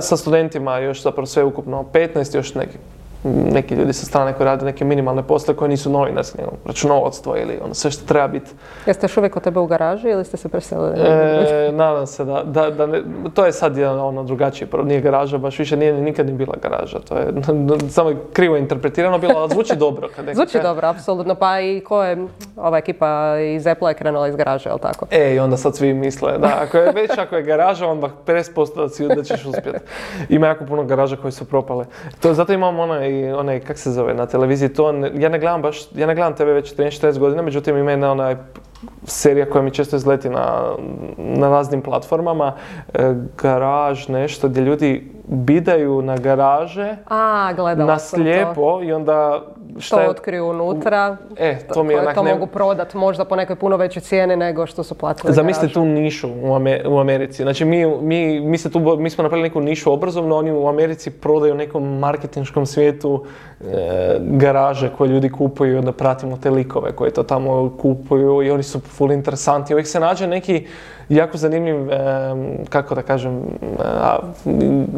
sa studentima još zapravo sve ukupno 15, još neki neki ljudi sa strane koji rade neke minimalne posle koje nisu novinarski, nego računovodstvo ili ono sve što treba biti. Jeste još uvijek kod tebe u garaži ili ste se preselili? E, nadam se da, da, da ne, to je sad jedan ono drugačiji, nije garaža, baš više nije nikad ni bila garaža, to je samo krivo interpretirano bilo, ali zvuči dobro. Kad zvuči dobro, apsolutno, pa i ko je, ova ekipa iz Apple je krenula iz garaže, jel tako? E, i onda sad svi misle, da, ako je već ako je garaža, onda 50% da ćeš uspjeti. Ima jako puno garaža koji su propale. To, zato imamo onaj i onaj, kak se zove, na televiziji to, ja ne gledam baš, ja ne gledam tebe već 13-14 godina, međutim ima jedna onaj serija koja mi često izleti na, na raznim platformama, e, garaž, nešto gdje ljudi bidaju na garaže, A, na slijepo i onda što je... otkriju unutra, e, to, mi je to mogu prodat možda po nekoj puno većoj cijeni nego što su platili Zamislite tu nišu u, Americi. Znači mi, mi, mi, se tu, mi smo napravili neku nišu obrazovnu, oni u Americi prodaju nekom marketinškom svijetu e, garaže koje ljudi kupuju i onda pratimo te likove koji to tamo kupuju i oni su full interesanti. Uvijek se nađe neki jako zanimljiv, kako da kažem,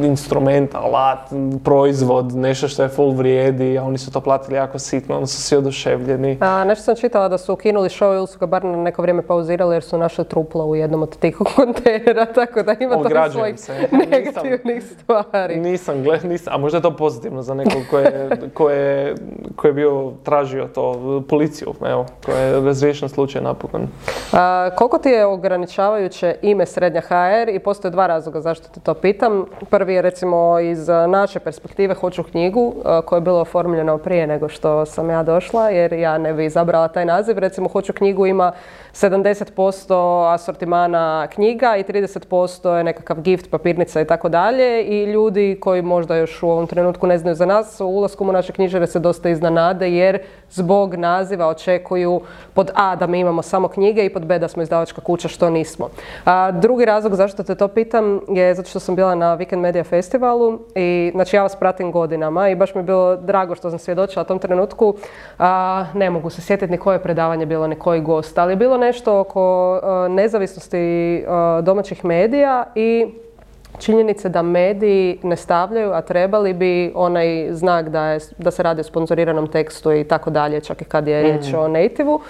instrument, alat, proizvod, nešto što je full vrijedi, a oni su to platili jako sitno, oni su svi oduševljeni. A, nešto sam čitala da su ukinuli show ili su ga bar na neko vrijeme pauzirali jer su našli trupla u jednom od tih kontejnera, tako da ima to svojih negativnih stvari. Nisam, gled, nisam, a možda je to pozitivno za nekog ko je, je, bio tražio to, policiju, evo, ko je razriješen slučaj napokon. A, koliko ti je ograničavaju ime Srednja HR i postoje dva razloga zašto te to pitam. Prvi je recimo iz naše perspektive Hoću knjigu koja je bila oformljena prije nego što sam ja došla jer ja ne bi izabrala taj naziv. Recimo Hoću knjigu ima 70% asortimana knjiga i 30% je nekakav gift, papirnica i tako dalje i ljudi koji možda još u ovom trenutku ne znaju za nas u ulaskom u naše knjižare se dosta iznenade jer zbog naziva očekuju pod A da mi imamo samo knjige i pod B da smo izdavačka kuća što nismo. A, drugi razlog zašto te to pitam je zato što sam bila na Weekend Media Festivalu i znači ja vas pratim godinama i baš mi je bilo drago što sam svjedočila tom trenutku. A, ne mogu se sjetiti ni koje predavanje bilo, ni koji gost, ali je bilo nešto oko nezavisnosti domaćih medija i činjenice da mediji ne stavljaju, a trebali bi onaj znak da, je, da se radi o sponzoriranom tekstu i tako dalje, čak i kad je riječ mhm. o nativu.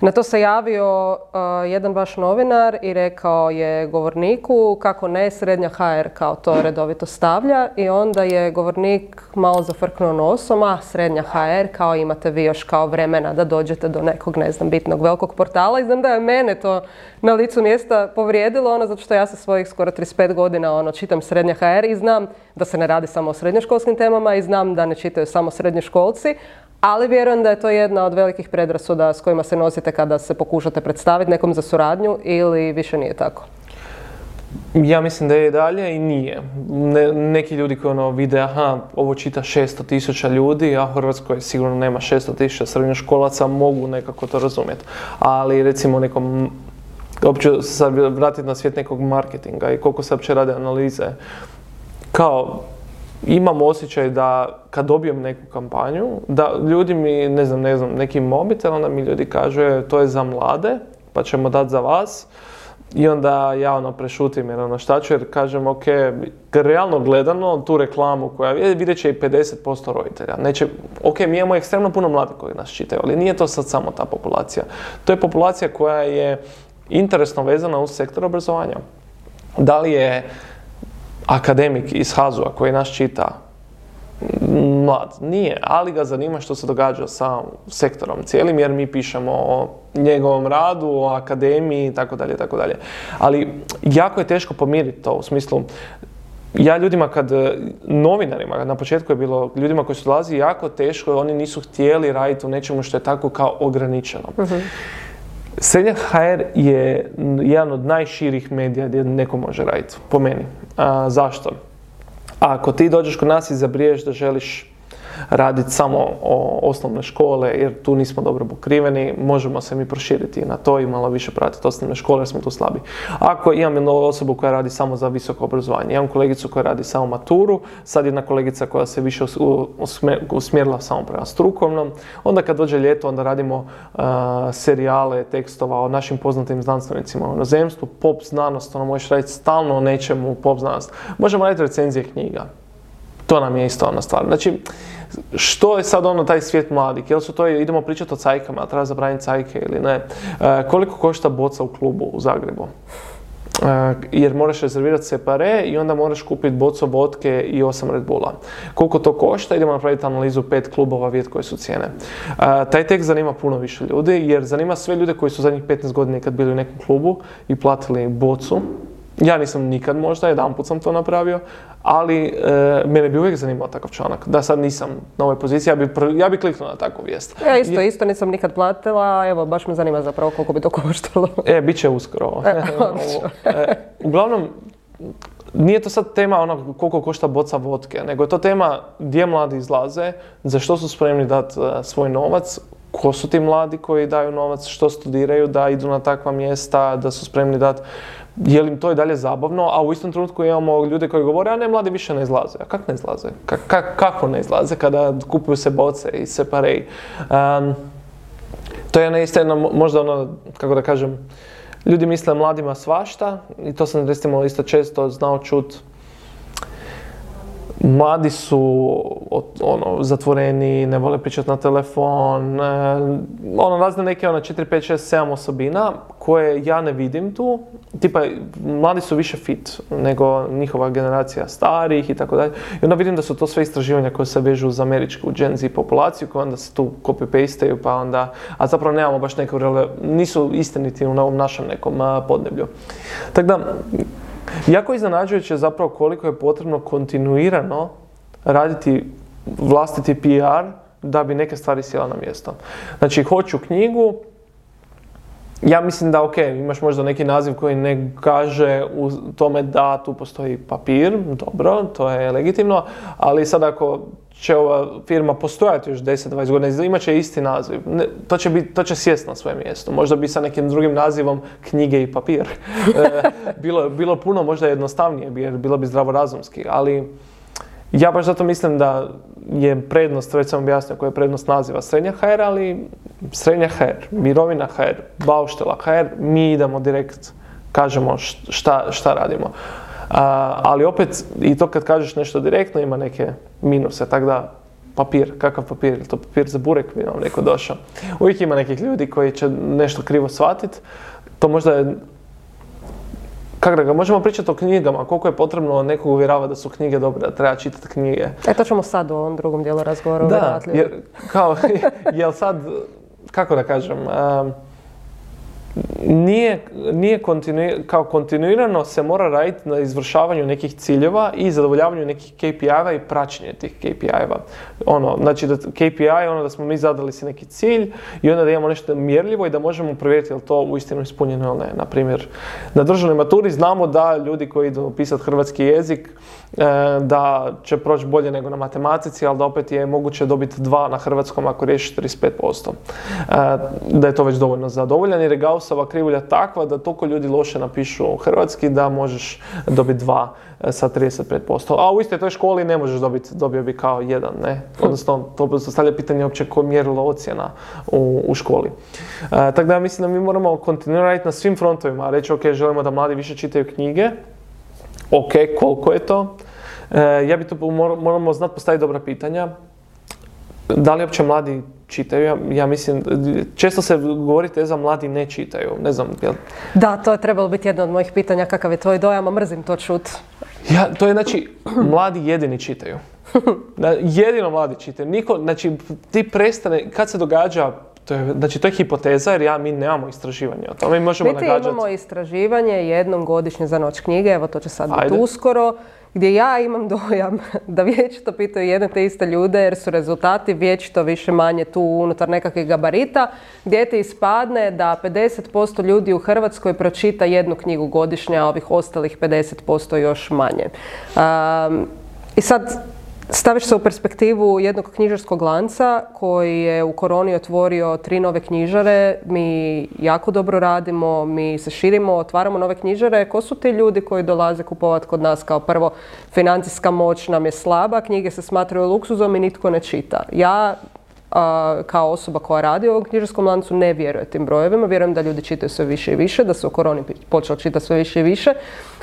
Na to se javio uh, jedan vaš novinar i rekao je govorniku kako ne, srednja HR kao to redovito stavlja i onda je govornik malo zafrknuo nosom, a srednja HR kao imate vi još kao vremena da dođete do nekog, ne znam, bitnog velikog portala i znam da je mene to na licu mjesta povrijedilo, ono zato što ja sa svojih skoro 35 godina ono čitam srednja HR i znam da se ne radi samo o srednjoškolskim temama i znam da ne čitaju samo srednjoškolci, ali vjerujem da je to jedna od velikih predrasuda s kojima se nosite kada se pokušate predstaviti nekom za suradnju ili više nije tako. Ja mislim da je i dalje i nije. neki ljudi koji ono vide, aha, ovo čita 600 tisuća ljudi, a Hrvatskoj sigurno nema 600 tisuća srednjoškolaca, mogu nekako to razumjeti. Ali recimo nekom uopće sad vratiti na svijet nekog marketinga i koliko se uopće rade analize. Kao, imam osjećaj da kad dobijem neku kampanju, da ljudi mi, ne znam, ne znam, neki mobitel, onda mi ljudi kažu, e, to je za mlade, pa ćemo dati za vas. I onda ja ono prešutim jer ono šta ću jer kažem ok, realno gledano tu reklamu koja je, vidjet će i 50% roditelja. Neće, ok, mi imamo ekstremno puno mladih koji nas čitaju, ali nije to sad samo ta populacija. To je populacija koja je interesno vezana uz sektor obrazovanja. Da li je akademik iz Hazua koji nas čita mlad? Nije, ali ga zanima što se događa sa sektorom cijelim jer mi pišemo o njegovom radu, o akademiji i tako dalje, tako dalje. Ali jako je teško pomiriti to u smislu ja ljudima kad, novinarima, na početku je bilo ljudima koji su dolazi jako teško, oni nisu htjeli raditi u nečemu što je tako kao ograničeno. uh Srednja HR je jedan od najširih medija gdje neko može raditi, po meni. A, zašto? Ako ti dođeš kod nas i zabriješ da želiš raditi samo o osnovne škole jer tu nismo dobro pokriveni, možemo se mi proširiti na to i malo više pratiti osnovne škole jer smo tu slabi. Ako imam jednu osobu koja radi samo za visoko obrazovanje, imam kolegicu koja radi samo maturu, sad jedna kolegica koja se više usmjerila samo prema strukovnom, onda kad dođe ljeto onda radimo serijale tekstova o našim poznatim znanstvenicima u inozemstvu, pop znanost, ono možeš raditi stalno o nečemu pop znanost. Možemo raditi recenzije knjiga. To nam je isto ona stvar. Znači, što je sad ono taj svijet mladih? Jel su to, idemo pričati o cajkama, treba zabraniti cajke ili ne? E, koliko košta boca u klubu u Zagrebu? E, jer moraš rezervirati separe i onda moraš kupiti boco vodke i osam Red Bulla. Koliko to košta? Idemo napraviti analizu pet klubova, vidjeti koje su cijene. E, taj tekst zanima puno više ljudi jer zanima sve ljude koji su zadnjih 15 godina kad bili u nekom klubu i platili bocu ja nisam nikad možda, jedan put sam to napravio, ali e, mene bi uvijek zanimao takav članak. Da sad nisam na ovoj poziciji, ja bi, ja bi kliknuo na takvu vijest. Ja isto, isto nisam nikad platila, evo baš me zanima zapravo koliko bi to koštalo. E, bit će uskoro. E, e, uglavnom, nije to sad tema ono koliko košta boca vodke, nego je to tema gdje mladi izlaze, za što su spremni dati e, svoj novac, ko su ti mladi koji daju novac, što studiraju, da idu na takva mjesta, da su spremni dati je li im to i dalje zabavno, a u istom trenutku imamo ljude koji govore, a ne, mladi više ne izlaze. A kako ne izlaze? kako ne izlaze kada kupuju se boce i separej? Um, to je isto jedno, možda ono, kako da kažem, ljudi misle mladima svašta i to sam recimo isto često znao čut mladi su ono, zatvoreni, ne vole pričati na telefon, e, ono razne neke ono 4, 5, 6, 7 osobina koje ja ne vidim tu. Tipa, mladi su više fit nego njihova generacija starih i tako dalje. I onda vidim da su to sve istraživanja koje se vežu uz američku Gen Z populaciju koje onda se tu copy pasteju pa onda, a zapravo nemamo baš neku, nisu istiniti u ovom našem nekom podneblju. Tako da, Jako iznenađujuće zapravo koliko je potrebno kontinuirano raditi vlastiti PR da bi neke stvari sjela na mjesto. Znači, hoću knjigu, ja mislim da ok, imaš možda neki naziv koji ne kaže u tome da tu postoji papir, dobro, to je legitimno, ali sad ako će ova firma postojati još 10-20 godina, imat će isti naziv. to, će bit, to će sjest na svoje mjesto. Možda bi sa nekim drugim nazivom knjige i papir. E, bilo, bilo puno možda jednostavnije, jer bilo bi zdravorazumski, ali ja baš zato mislim da je prednost, već sam objasnio koja je prednost naziva srednja HR, ali srednja HR, mirovina HR, bauštela HR, mi idemo direkt, kažemo šta, šta radimo ali opet, i to kad kažeš nešto direktno ima neke minuse, tako da papir, kakav papir, to papir za burek bi nam neko došao. Uvijek ima nekih ljudi koji će nešto krivo shvatiti, to možda je kako da ga, možemo pričati o knjigama, koliko je potrebno nekog uvjeravati da su knjige dobre, da treba čitati knjige. E to ćemo sad u ovom drugom dijelu razgovora Da, jer, kao, jel sad, kako da kažem, nije, nije kao kontinuirano se mora raditi na izvršavanju nekih ciljeva i zadovoljavanju nekih KPI-eva i praćenje tih KPI-eva. Ono, znači da KPI ono da smo mi zadali si neki cilj i onda da imamo nešto mjerljivo i da možemo provjeriti je to uistinu ispunjeno ili ne. Na primjer, na državnoj maturi znamo da ljudi koji idu pisati hrvatski jezik e, da će proći bolje nego na matematici, ali da opet je moguće dobiti dva na hrvatskom ako riješi 35%. E, da je to već dovoljno zadovoljan jer je Gaussova krivulja takva da toliko ljudi loše napišu hrvatski da možeš dobiti dva e, sa 35%. A u istoj toj školi ne možeš dobiti, dobio bi kao jedan, ne? Odnosno, to stavlja pitanje uopće ko mjerilo ocjena u, u školi. E, tako da ja mislim da mi moramo kontinuirati na svim frontovima, reći ok, želimo da mladi više čitaju knjige, ok, koliko je to? E, ja bi tu moramo znati postaviti dobra pitanja. Da li uopće mladi čitaju? Ja, ja, mislim, često se govori teza mladi ne čitaju. Ne znam, jel... Da, to je trebalo biti jedno od mojih pitanja. Kakav je tvoj dojam, a mrzim to čut. Ja, to je znači, mladi jedini čitaju. jedino mladi čitaju. Niko, znači, ti prestane, kad se događa to je, znači to je hipoteza jer ja, mi nemamo istraživanje o tome. Mi možemo Biti imamo istraživanje jednom godišnje za noć knjige, evo to će sad biti uskoro, gdje ja imam dojam da vječito pitaju jedne te iste ljude jer su rezultati vječito više manje tu unutar nekakvih gabarita, gdje ti ispadne da 50% ljudi u Hrvatskoj pročita jednu knjigu godišnje, a ovih ostalih 50% još manje. I sad Staviš se u perspektivu jednog knjižarskog lanca koji je u koroni otvorio tri nove knjižare. Mi jako dobro radimo, mi se širimo, otvaramo nove knjižare. Ko su ti ljudi koji dolaze kupovati kod nas kao prvo? Financijska moć nam je slaba, knjige se smatraju luksuzom i nitko ne čita. Ja kao osoba koja radi u ovom knjižarskom lancu ne vjeruje tim brojevima. Vjerujem da ljudi čitaju sve više i više, da se u koroni počelo čitati sve više i više.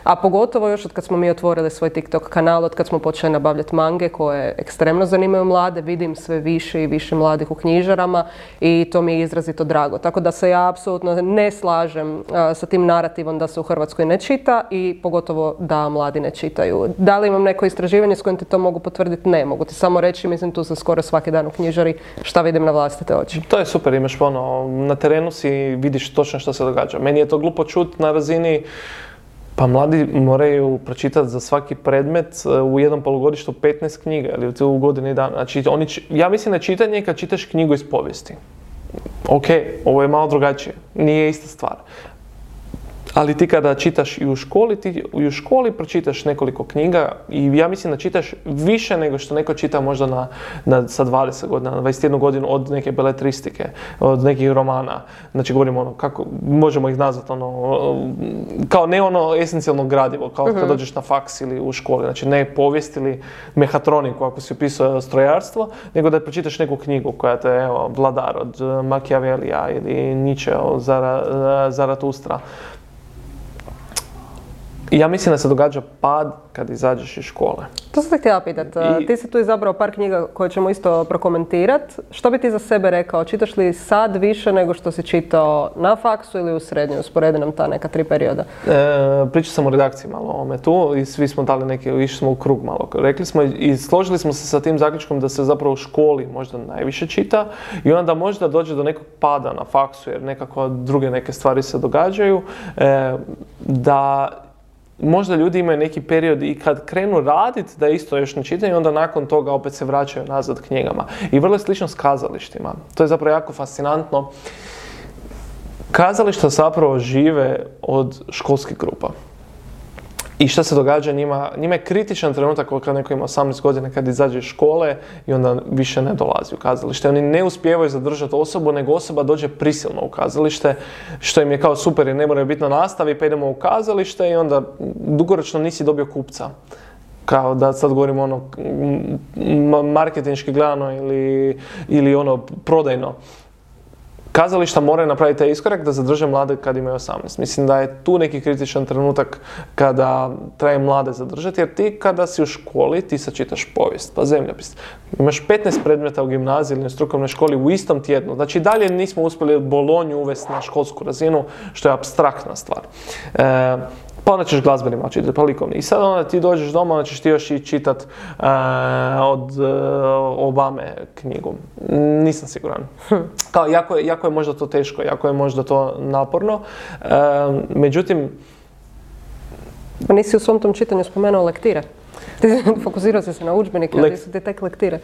A pogotovo još od kad smo mi otvorili svoj TikTok kanal, od kad smo počeli nabavljati mange koje ekstremno zanimaju mlade, vidim sve više i više mladih u knjižarama i to mi je izrazito drago. Tako da se ja apsolutno ne slažem sa tim narativom da se u Hrvatskoj ne čita i pogotovo da mladi ne čitaju. Da li imam neko istraživanje s kojim ti to mogu potvrditi? Ne, mogu ti samo reći, mislim tu sam skoro svaki dan u knjižari šta vidim na vlastite oči. To je super, imaš ono, na terenu si vidiš točno što se događa. Meni je to glupo čut na razini pa mladi moraju pročitati za svaki predmet e, u jednom polugodištu 15 knjiga ili u godini dana. Znači, oni, ja mislim da čitanje kad čitaš knjigu iz povijesti. Ok, ovo je malo drugačije, nije ista stvar. Ali ti kada čitaš i u školi, ti i u školi pročitaš nekoliko knjiga i ja mislim da čitaš više nego što neko čita možda na, na, sa 20 godina, na 21 godinu od neke beletristike, od nekih romana. Znači govorimo ono, kako, možemo ih nazvati ono, kao ne ono esencijalno gradivo, kao kad mhm. dođeš na faks ili u školi, znači ne povijest ili mehatroniku ako si upisao strojarstvo, nego da pročitaš neku knjigu koja te, evo, Vladar od Machiavellija ili Nietzsche od Zaratustra. Ja mislim da se događa pad kad izađeš iz škole. To sam se htjela pitati. Ti si tu izabrao par knjiga koje ćemo isto prokomentirati. Što bi ti za sebe rekao? Čitaš li sad više nego što si čitao na faksu ili u srednjoj? Usporedi nam ta neka tri perioda. E, pričao sam o redakciji malo o ome tu i svi smo dali neke, išli smo u krug malo. Rekli smo i složili smo se sa tim zaključkom da se zapravo u školi možda najviše čita i onda možda dođe do nekog pada na faksu jer nekako druge neke stvari se događaju. E, da možda ljudi imaju neki period i kad krenu raditi da isto još ne čitaju, onda nakon toga opet se vraćaju nazad knjigama. I vrlo je slično s kazalištima. To je zapravo jako fascinantno. Kazališta zapravo žive od školskih grupa. I šta se događa njima? Njima je kritičan trenutak kad neko ima 18 godina kad izađe iz škole i onda više ne dolazi u kazalište. Oni ne uspijevaju zadržati osobu, nego osoba dođe prisilno u kazalište, što im je kao super jer ne moraju biti na nastavi, pa idemo u kazalište i onda dugoročno nisi dobio kupca kao da sad govorimo ono marketinški gledano ili, ili ono prodajno kazališta moraju napraviti taj iskorak da zadrže mlade kad imaju 18. Mislim da je tu neki kritičan trenutak kada traje mlade zadržati, jer ti kada si u školi, ti sad čitaš povijest, pa zemljopis. Imaš 15 predmeta u gimnaziji ili na strukovnoj školi u istom tjednu. Znači dalje nismo uspjeli Bolonju uvesti na školsku razinu, što je abstraktna stvar. E, pa onda ćeš glazbeni malo čitati, pa likovni. I sad onda ti dođeš doma, onda ćeš ti još i čitat uh, od uh, Obame knjigu. Nisam siguran. Kao, jako, je, jako je možda to teško, jako je možda to naporno. Uh, međutim... Pa nisi u svom tom čitanju spomenuo lektire? Fokusirao si se na udžbenike, ali su ti tek lektire.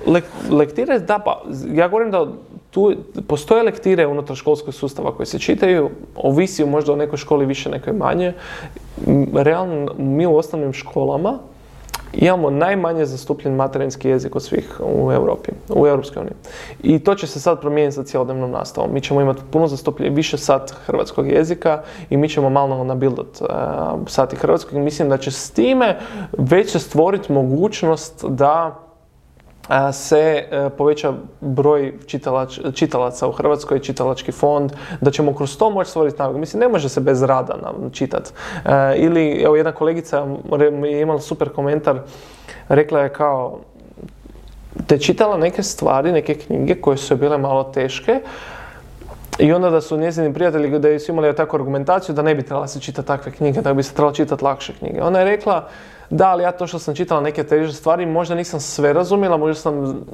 lektire, da, pa ja govorim da tu postoje lektire unutar školskog sustava koje se čitaju, ovisi možda o nekoj školi više, nekoj manje. Realno, mi u osnovnim školama imamo najmanje zastupljen materinski jezik od svih u Europi, u Europskoj uniji. I to će se sad promijeniti sa cjelodnevnom nastavom. Mi ćemo imati puno zastupljen, više sat hrvatskog jezika i mi ćemo malo nabildat uh, sati hrvatskog mislim da će s time već se stvoriti mogućnost da se e, poveća broj čitalač, čitalaca u Hrvatskoj, čitalački fond, da ćemo kroz to moći stvoriti naviku. Mislim, ne može se bez rada čitati. E, ili, evo, jedna kolegica je imala super komentar, rekla je kao, te čitala neke stvari, neke knjige koje su bile malo teške, i onda da su njezini prijatelji da su imali takvu argumentaciju da ne bi trebala se čitati takve knjige, da bi se trebalo čitati lakše knjige. Ona je rekla, da, ali ja to što sam čitala neke teže stvari, možda nisam sve razumjela, možda sam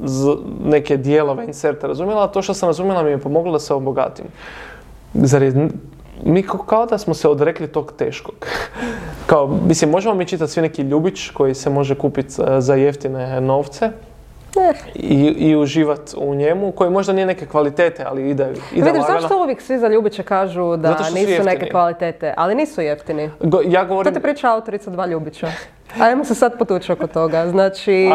neke dijelove inserte razumjela, a to što sam razumjela mi je pomoglo da se obogatim. Zar je, mi kao da smo se odrekli tog teškog. kao, mislim, možemo mi čitati svi neki ljubić koji se može kupiti e, za jeftine novce, i, i uživati u njemu, koji možda nije neke kvalitete, ali ide, ide Vidiš, zašto uvijek svi za ljubiće kažu da nisu neke kvalitete, ali nisu jeftini? ja govorim... To ti priča autorica dva ljubića. Ajmo se sad potući oko toga. Znači,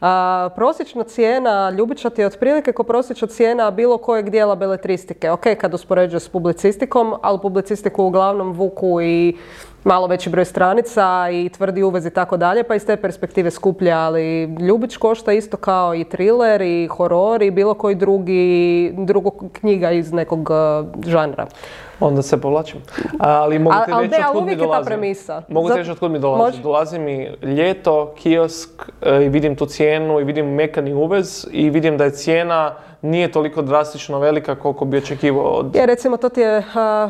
a, prosječna cijena Ljubića ti je otprilike ko prosječna cijena bilo kojeg dijela beletristike. Ok, kad uspoređuje s publicistikom, ali publicistiku uglavnom vuku i malo veći broj stranica i tvrdi uvez i tako dalje, pa iz te perspektive skuplja, ali Ljubić košta isto kao i thriller i horor i bilo koji drugi, drugog knjiga iz nekog uh, žanra. Onda se povlačim. Ali mogu ti reći otkud mi dolazim. premisa. Mogu ti reći otkud mi dolazi. Dolazi mi ljeto, kiosk e, i vidim tu cijenu i vidim mekani uvez i vidim da je cijena nije toliko drastično velika koliko bi očekivao od... Je, recimo, to ti je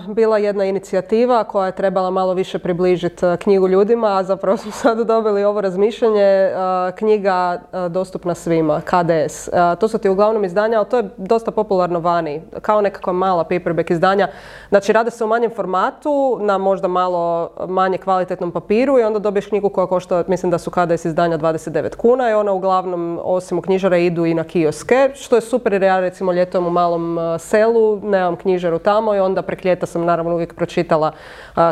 bila jedna inicijativa koja je trebala malo više približiti knjigu ljudima, a zapravo smo sad dobili ovo razmišljanje, knjiga dostupna svima, KDS. to su ti uglavnom izdanja, ali to je dosta popularno vani, kao nekakva mala paperback izdanja. Znači, rade se u manjem formatu, na možda malo manje kvalitetnom papiru i onda dobiješ knjigu koja košta, mislim da su KDS izdanja 29 kuna i ona uglavnom, osim u knjižara, idu i na kioske, što je super ja recimo ljetom u malom uh, selu, nemam knjižaru tamo i onda prek ljeta sam naravno uvijek pročitala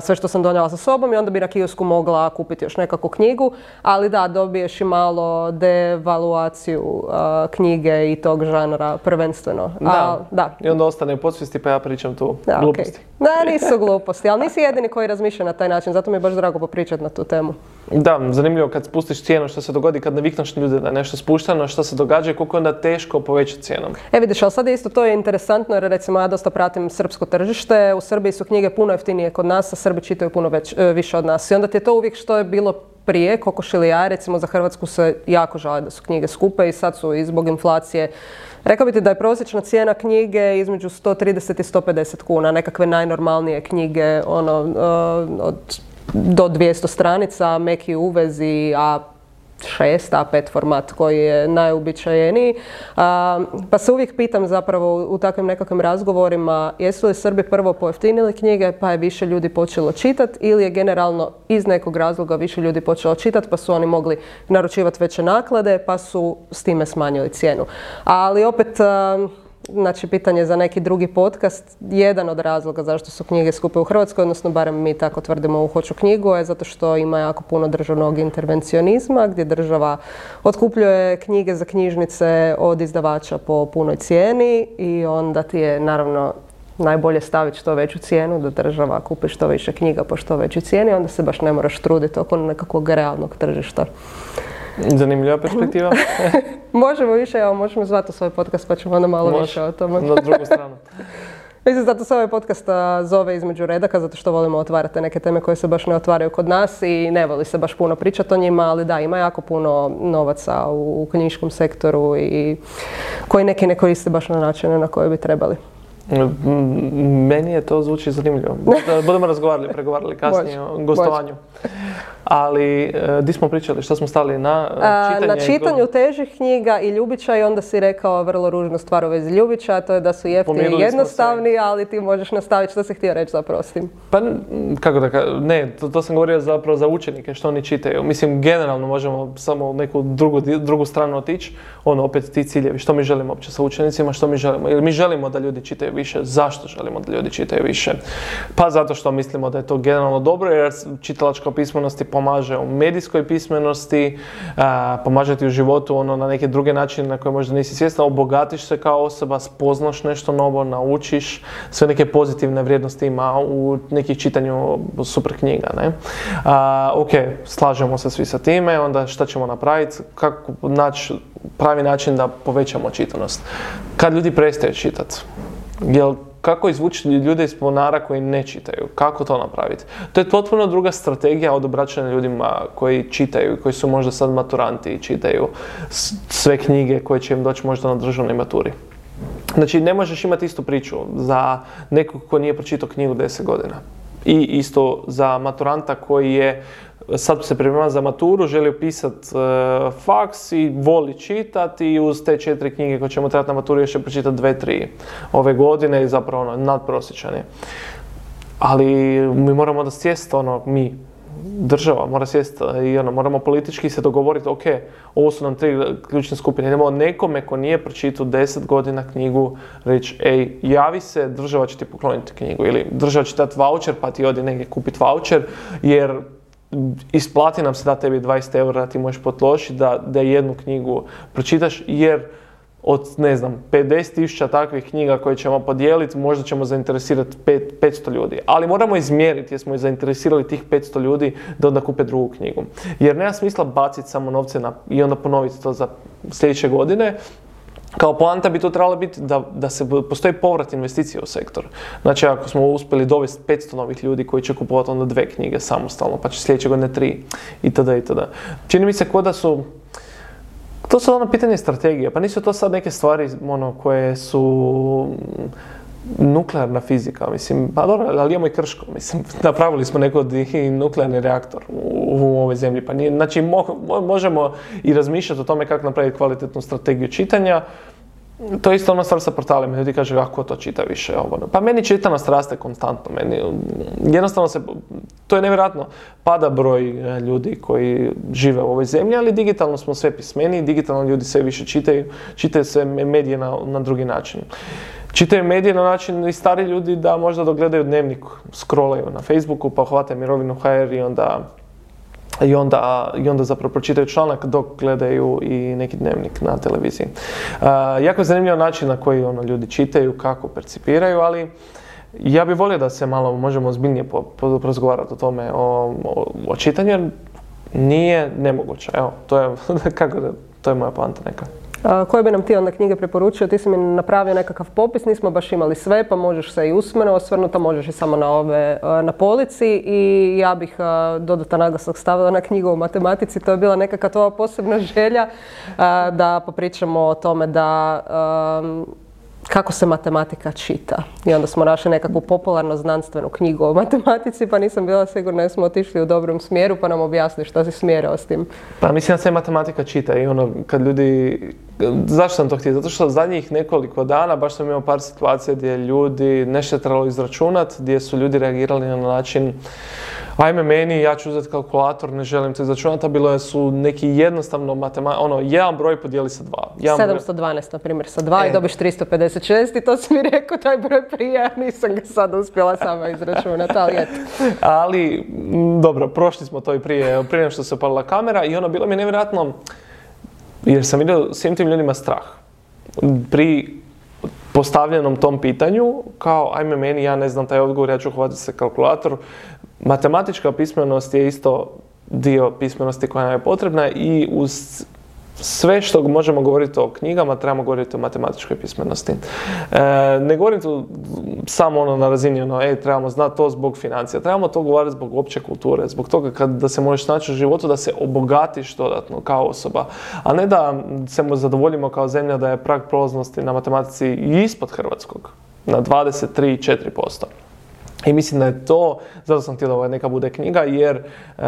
sve što sam donijela sa sobom i onda bi na kiosku mogla kupiti još nekakvu knjigu, ali da, dobiješ i malo devaluaciju knjige i tog žanra prvenstveno. Da. da. I onda ostane u podsvijesti pa ja pričam tu da, gluposti. Ne, nisu gluposti, ali nisi jedini koji razmišlja na taj način, zato mi je baš drago popričati na tu temu. Da, zanimljivo kad spustiš cijenu što se dogodi kad navikneš ljude da je nešto spušteno, što se događa i koliko je onda teško povećati cijenom. E vidiš, ali sad isto to je interesantno jer recimo ja dosta pratim srpsko tržište, u Srbiji su knjige puno jeftinije kod nas, a Srbi čitaju puno već, e, više od nas. I onda ti je to uvijek što je bilo prije, koliko ja, recimo za Hrvatsku se jako žale da su knjige skupe i sad su i zbog inflacije Rekao bi ti da je prosječna cijena knjige između 130 i 150 kuna, nekakve najnormalnije knjige, ono, e, od, do 200 stranica, meki uvezi, a 6 A5 format koji je najubičajeniji. pa se uvijek pitam zapravo u takvim nekakvim razgovorima jesu li Srbi prvo pojeftinili knjige pa je više ljudi počelo čitati ili je generalno iz nekog razloga više ljudi počelo čitati pa su oni mogli naručivati veće naklade pa su s time smanjili cijenu. Ali opet znači pitanje za neki drugi podcast. Jedan od razloga zašto su knjige skupe u Hrvatskoj, odnosno barem mi tako tvrdimo u Hoću knjigu, je zato što ima jako puno državnog intervencionizma gdje država otkupljuje knjige za knjižnice od izdavača po punoj cijeni i onda ti je naravno najbolje staviti što veću cijenu, da država kupi što više knjiga po što većoj cijeni, onda se baš ne moraš truditi oko nekakvog realnog tržišta. Zanimljiva perspektiva. možemo više, evo možemo zvati svoj podcast pa ćemo onda malo više o tome. na drugu stranu. Mislim, zato se ovaj podcast zove između redaka, zato što volimo otvarati neke teme koje se baš ne otvaraju kod nas i ne voli se baš puno pričati o njima, ali da, ima jako puno novaca u, knjiškom sektoru i koji neki ne koriste baš na načine na koje bi trebali. Meni je to zvuči zanimljivo. Budemo razgovarali, pregovarali kasnije o gostovanju. Ali, e, di smo pričali, što smo stali na e, čitanje? Na čitanju težih knjiga i Ljubića i onda si rekao vrlo ružnu stvar u vezi Ljubića, a to je da su jeftini i jednostavni, ali ti možeš nastaviti. Što si htio reći zapravo s tim? Pa, kako da ne, to, to, sam govorio zapravo za učenike, što oni čitaju. Mislim, generalno možemo samo neku drugu, drugu stranu otići. Ono, opet ti ciljevi, što mi želimo uopće sa učenicima, što mi želimo. Jer mi želimo da ljudi čitaju više. Zašto želimo da ljudi čitaju više? Pa zato što mislimo da je to generalno dobro, jer čitalačka pismenost pomaže u medijskoj pismenosti, pomaže ti u životu ono na neke druge načine na koje možda nisi svjestan, obogatiš se kao osoba, spoznaš nešto novo, naučiš, sve neke pozitivne vrijednosti ima u nekih čitanju super knjiga. Ne? ok, slažemo se svi sa time, onda šta ćemo napraviti, kako naći pravi način da povećamo čitanost. Kad ljudi prestaju čitati, jel kako izvući ljude iz ponara koji ne čitaju? Kako to napraviti? To je potpuno druga strategija od obraćanja ljudima koji čitaju, koji su možda sad maturanti i čitaju sve knjige koje će im doći možda na državnoj maturi. Znači, ne možeš imati istu priču za nekog ko nije pročitao knjigu 10 godina. I isto za maturanta koji je sad se priprema za maturu, želi pisati e, faks i voli čitati i uz te četiri knjige koje ćemo trebati na maturu još će pročitati dve, tri ove godine i zapravo ono, nadprosječan Ali mi moramo da sjest ono, mi, država mora sjest i ono, moramo politički se dogovoriti, ok, ovo su nam tri ključne skupine. Idemo nekome ko nije pročitao deset godina knjigu reći, ej, javi se, država će ti pokloniti knjigu. Ili država će dati voucher pa ti odi negdje kupiti voucher, jer isplati nam se da tebi 20 eura ti možeš potlošiti da, da jednu knjigu pročitaš jer od, ne znam, 50 tisuća takvih knjiga koje ćemo podijeliti, možda ćemo zainteresirati 500 ljudi. Ali moramo izmjeriti jesmo zainteresirali tih 500 ljudi da onda kupe drugu knjigu. Jer nema smisla baciti samo novce na, i onda ponoviti to za sljedeće godine, kao poanta bi to trebalo biti da, da se postoji povrat investicije u sektor. Znači ako smo uspjeli dovesti 500 novih ljudi koji će kupovati onda dve knjige samostalno, pa će sljedeće godine tri itd. itd. Čini mi se kod da su to su ono pitanje strategije, pa nisu to sad neke stvari ono, koje su nuklearna fizika, mislim, pa dobro, ali imamo i krško, mislim, napravili smo neko nuklearni reaktor u, u ovoj zemlji, pa nije, znači možemo i razmišljati o tome kako napraviti kvalitetnu strategiju čitanja, to je isto ono stvar sa portalima, ljudi kažu kako to čita više. Ovo. Ono. Pa meni čitanost raste konstantno, meni jednostavno se, to je nevjerojatno, pada broj e, ljudi koji žive u ovoj zemlji, ali digitalno smo sve pismeni, digitalno ljudi sve više čitaju, čitaju sve medije na, na drugi način čitaju medije na način i stari ljudi da možda dogledaju dnevnik, scrollaju na Facebooku pa hvate mirovinu HR i onda i onda, i onda zapravo pročitaju članak dok gledaju i neki dnevnik na televiziji. Uh, jako je zanimljiv način na koji ono, ljudi čitaju, kako percipiraju, ali ja bih volio da se malo možemo ozbiljnije po, po, o tome, o, o, o čitanju, jer nije nemoguće. Evo, to je, kako to je moja poanta neka. Koje bi nam ti onda knjige preporučio? Ti si mi napravio nekakav popis, nismo baš imali sve, pa možeš se i usmeno osvrnuti, a možeš i samo na ove na polici i ja bih dodatan naglasak stavila na knjigu o matematici. To je bila nekakva tvoja posebna želja da popričamo o tome da kako se matematika čita. I onda smo našli nekakvu popularno znanstvenu knjigu o matematici, pa nisam bila sigurna da smo otišli u dobrom smjeru, pa nam objasni što si smjerao s tim. Pa mislim da se matematika čita i ono, kad ljudi... Zašto sam to htio? Zato što zadnjih nekoliko dana baš sam imao par situacija gdje ljudi nešto je trebalo izračunati, gdje su ljudi reagirali na način ajme meni, ja ću uzeti kalkulator, ne želim to izračunati, a bilo su neki jednostavno matematika, ono, jedan broj podijeli sa dva. 712, na primjer, sa dva i e. dobiš 356 i to si mi rekao, taj broj prije, ja nisam ga sad uspjela sama izračunati, ali eto. ali, dobro, prošli smo to i prije, prije što se opalila kamera i ono, bilo mi je nevjerojatno, jer sam vidio svim tim ljudima strah. Pri postavljenom tom pitanju, kao ajme meni, ja ne znam taj odgovor, ja ću hvatiti se kalkulator, Matematička pismenost je isto dio pismenosti koja nam je potrebna i uz sve što možemo govoriti o knjigama, trebamo govoriti o matematičkoj pismenosti. E, ne govorim tu samo ono na razini ono, ej, trebamo znati to zbog financija. Trebamo to govoriti zbog opće kulture, zbog toga kad, da se možeš naći u životu, da se obogatiš dodatno kao osoba. A ne da se zadovoljimo kao zemlja da je prag prolaznosti na matematici ispod hrvatskog, na 23-4%. I mislim da je to, zato sam htio da ovo neka bude knjiga, jer e,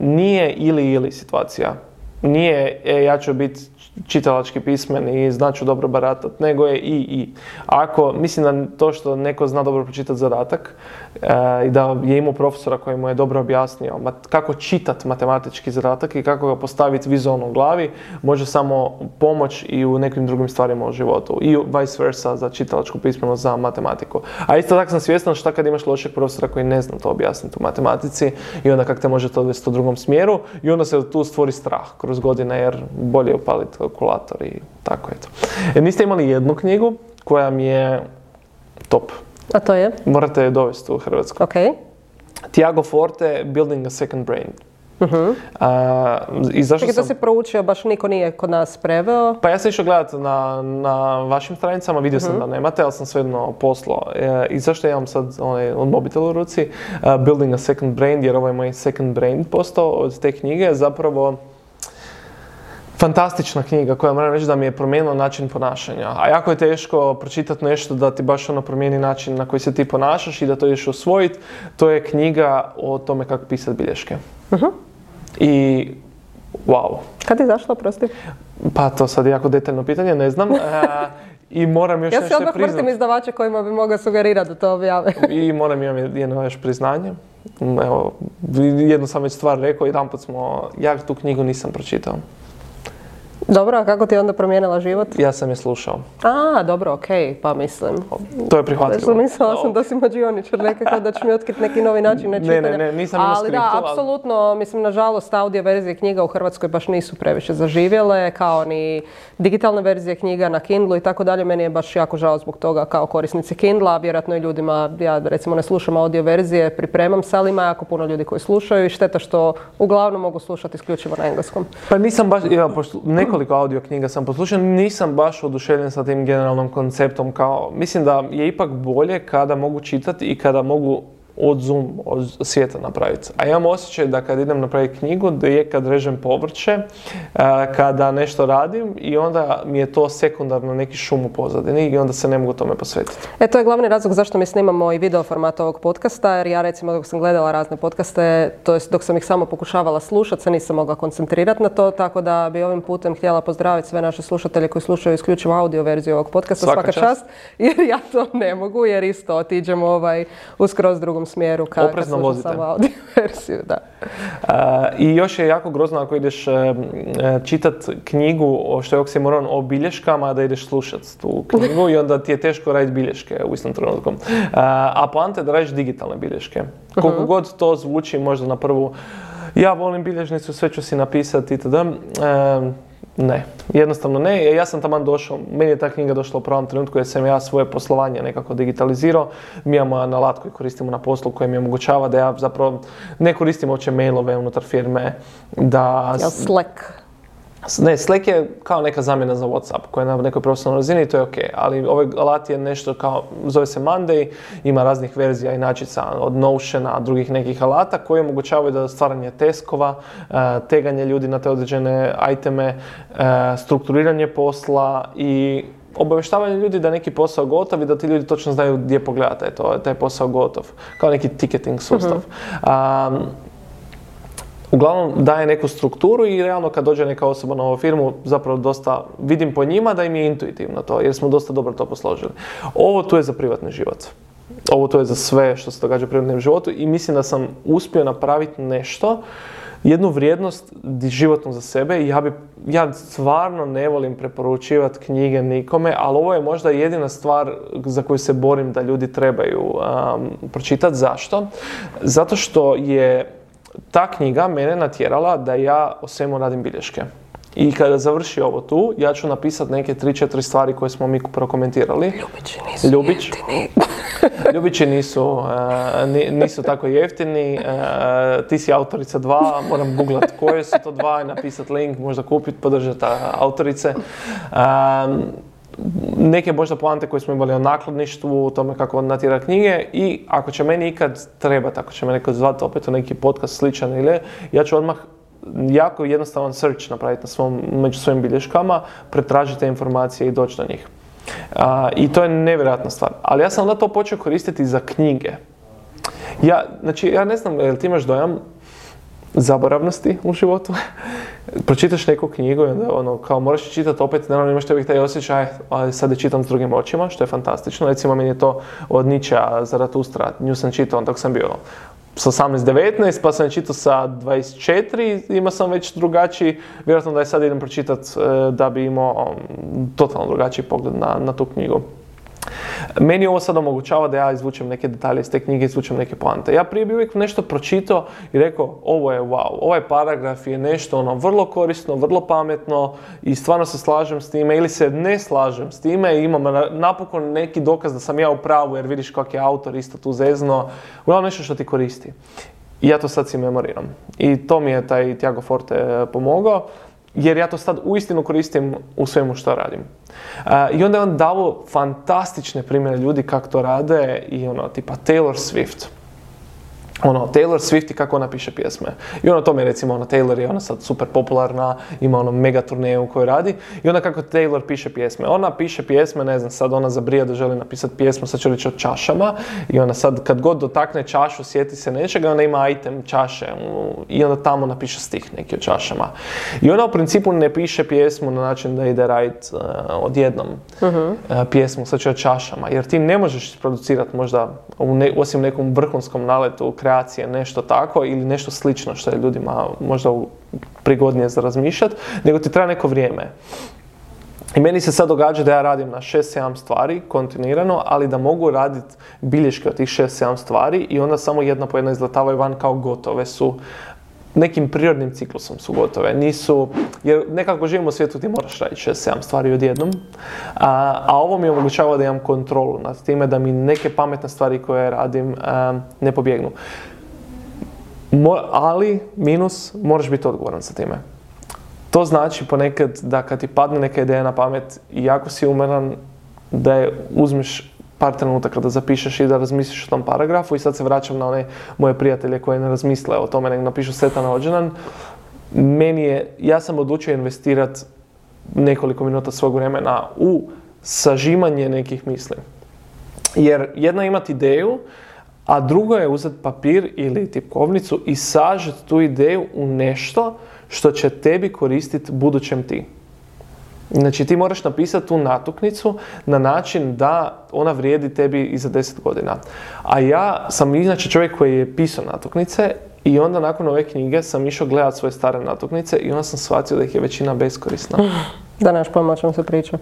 nije ili ili situacija. nije e, ja ću biti čitalački pismen i znaću dobro baratat, nego je i i. Ako, mislim da to što neko zna dobro pročitati zadatak e, i da je imao profesora koji mu je dobro objasnio kako čitat matematički zadatak i kako ga postaviti vizualno u glavi, može samo pomoć i u nekim drugim stvarima u životu. I vice versa za čitalačku pismenost za matematiku. A isto tako sam svjestan šta kad imaš lošeg profesora koji ne zna to objasniti u matematici i onda kako te može to odvesti u drugom smjeru i onda se tu stvori strah kroz godine jer bolje upaliti kalkulator i tako eto. E, niste imali jednu knjigu koja mi je top. A to je? Morate je dovesti u Hrvatsku. Ok. Tiago Forte, Building a Second Brain. Uh-huh. I zašto sam... to si proučio, baš niko nije kod nas preveo? Pa ja sam išao gledati na, na vašim stranicama, vidio sam mhm. da nemate, ali sam svejedno poslao. E, I zašto ja imam sad onaj mobitel u ruci, Building a Second Brain, jer ovo je moj second brain postao od te knjige, zapravo fantastična knjiga koja moram reći da mi je promijenila način ponašanja. A jako je teško pročitati nešto da ti baš ono promijeni način na koji se ti ponašaš i da to ideš usvojiti. To je knjiga o tome kako pisati bilješke. Uh-huh. I wow. Kad je zašla, prosti? Pa to sad je jako detaljno pitanje, ne znam. E, I moram još ja nešto priznati. Ja se odmah vrtim izdavača kojima bi mogao sugerirati da to objave. I moram imati jedno još priznanje. Evo, jednu sam već stvar rekao, jedan put smo, ja tu knjigu nisam pročitao. Dobro, a kako ti je onda promijenila život? Ja sam je slušao. A, dobro, okej, pa mislim. To je prihvatljivo. Mislila sam da si mađioničar nekako, da će mi otkriti neki novi način na čitanje. Ne, ne, ne, nisam imao Ali da, apsolutno, mislim, nažalost, audio verzije knjiga u Hrvatskoj baš nisu previše zaživjele, kao ni digitalne verzije knjiga na Kindlu i tako dalje. Meni je baš jako žao zbog toga kao korisnici Kindla, vjerojatno i ljudima, ja recimo ne slušam audio verzije, pripremam se, ali ima jako puno ljudi koji slušaju i šteta što uglavnom mogu slušati isključivo na engleskom. Pa nisam baš, ja, pošto nekoliko audio knjiga sam poslušao, nisam baš oduševljen sa tim generalnom konceptom kao, mislim da je ipak bolje kada mogu čitati i kada mogu od zoom, od svijeta napraviti. A imam osjećaj da kad idem napraviti knjigu, da je kad režem povrće, e, kada nešto radim i onda mi je to sekundarno neki šum u pozadini i onda se ne mogu tome posvetiti. E, to je glavni razlog zašto mi snimamo i video format ovog podcasta, jer ja recimo dok sam gledala razne podcaste, to jest dok sam ih samo pokušavala slušati, se nisam mogla koncentrirati na to, tako da bi ovim putem htjela pozdraviti sve naše slušatelje koji slušaju isključivo audio verziju ovog podcasta, svaka, čast, jer ja to ne mogu, jer isto otiđemo ovaj, uskroz drugom smjeru kad, Oprezno kad samo audio verziju, da. I još je jako grozno ako ideš uh, čitat knjigu, o što je oksimoron, o bilješkama, da ideš slušat tu knjigu i onda ti je teško raditi bilješke u istom trenutku. a poanta je da radiš digitalne bilješke. Koliko uh god to zvuči možda na prvu, ja volim bilježnicu, sve ću si napisati itd. Ne, jednostavno ne. Ja sam taman došao, meni je ta knjiga došla u pravom trenutku jer sam ja svoje poslovanje nekako digitalizirao. Mi imamo alat koji koristimo na poslu koji mi omogućava da ja zapravo ne koristim uopće mailove unutar firme. Da... Jel Slack? Ne, Slack je kao neka zamjena za Whatsapp koja je na nekoj profesionalnoj razini i to je ok. Ali ovaj alat je nešto kao, zove se Monday, ima raznih verzija i načica od Notiona, drugih nekih alata koji omogućavaju da stvaranje teskova, eh, teganje ljudi na te određene iteme, eh, strukturiranje posla i obavještavanje ljudi da neki posao gotov i da ti ljudi točno znaju gdje pogledati je taj posao gotov. Kao neki ticketing sustav. Mhm uglavnom daje neku strukturu i realno kad dođe neka osoba na ovu firmu zapravo dosta vidim po njima da im je intuitivno to jer smo dosta dobro to posložili. Ovo tu je za privatni život. Ovo tu je za sve što se događa u privatnom životu i mislim da sam uspio napraviti nešto jednu vrijednost životnu za sebe ja, bi, ja stvarno ne volim preporučivati knjige nikome, ali ovo je možda jedina stvar za koju se borim da ljudi trebaju pročitati. Zašto? Zato što je ta knjiga mene natjerala da ja o svemu radim bilješke. I kada završi ovo tu, ja ću napisati neke 3-4 stvari koje smo mi prokomentirali. Ljubići nisu Ljubić. jeftini. Ljubići nisu, uh, nisu tako jeftini. Uh, ti si autorica dva, moram googlat koje su to dva i napisati link, možda kupiti, podržati autorice. Um, neke možda poante koje smo imali o nakladništvu, o tome kako natjera knjige i ako će meni ikad trebati, ako će me neko zvati opet u neki podcast sličan ili ja ću odmah jako jednostavan search napraviti na svom, među svojim bilješkama, pretražiti te informacije i doći do njih. I to je nevjerojatna stvar. Ali ja sam onda to počeo koristiti za knjige. Ja, znači, ja ne znam, jel ti imaš dojam, zaboravnosti u životu. Pročitaš neku knjigu i onda ono, kao moraš čitati opet, naravno imaš tebi taj osjećaj, ali sad je čitam s drugim očima, što je fantastično. Recimo, meni je to od Nietzschea, Zaratustra, nju sam čitao dok sam bio sa 18-19, pa sam čitao sa 24, imao sam već drugačiji, vjerojatno da je sad idem pročitati e, da bi imao um, totalno drugačiji pogled na, na tu knjigu. Meni ovo sad omogućava da ja izvučem neke detalje iz te knjige, izvučem neke poante. Ja prije bi uvijek nešto pročitao i rekao ovo je wow, ovaj paragraf je nešto ono vrlo korisno, vrlo pametno i stvarno se slažem s time ili se ne slažem s time i imam napokon neki dokaz da sam ja u pravu jer vidiš kak je autor isto tu zezno. Uglavnom nešto što ti koristi. I ja to sad si memoriram. I to mi je taj Tiago Forte eh, pomogao jer ja to sad uistinu koristim u svemu što radim. I onda je on dao fantastične primjere ljudi kako to rade i ono, tipa Taylor Swift ono, Taylor Swift i kako ona piše pjesme. I ono tome recimo, ono, Taylor je ona sad super popularna, ima ono mega turneju koju radi. I onda kako Taylor piše pjesme. Ona piše pjesme, ne znam, sad ona zabrija da želi napisati pjesmu, sad ću reći o čašama. I ona sad kad god dotakne čašu, sjeti se nečega, ona ima item čaše. I onda tamo napiše stih neki o čašama. I ona u principu ne piše pjesmu na način da ide radit uh, odjednom uh pjesmu, sad ću o čašama. Jer ti ne možeš producirati možda, osim nekom vrhunskom naletu, kreacije, nešto tako ili nešto slično što je ljudima možda prigodnije za razmišljati, nego ti treba neko vrijeme. I meni se sad događa da ja radim na 6-7 stvari kontinuirano, ali da mogu raditi bilješke od tih 6-7 stvari i onda samo jedna po jedna izletavaju van kao gotove su nekim prirodnim ciklusom su gotove. Nisu, jer nekako živimo u svijetu ti moraš raditi 6-7 stvari odjednom, a, a ovo mi omogućava da imam kontrolu nad time da mi neke pametne stvari koje radim ne pobjegnu. ali, minus, moraš biti odgovoran sa time. To znači ponekad da kad ti padne neka ideja na pamet i jako si umeran, da je uzmeš par trenutaka da zapišeš i da razmisliš o tom paragrafu i sad se vraćam na one moje prijatelje koje ne razmisle o tome nego napišu setan rođendan. Meni je, ja sam odlučio investirati nekoliko minuta svog vremena u sažimanje nekih misli. Jer jedno je imati ideju, a drugo je uzeti papir ili tipkovnicu i sažeti tu ideju u nešto što će tebi koristiti budućem ti. Znači ti moraš napisati tu natuknicu na način da ona vrijedi tebi i za 10 godina. A ja sam inače čovjek koji je pisao natuknice i onda nakon ove knjige sam išao gledati svoje stare natuknice i onda sam shvatio da ih je većina beskorisna. Da nemaš pojma o čemu se priča.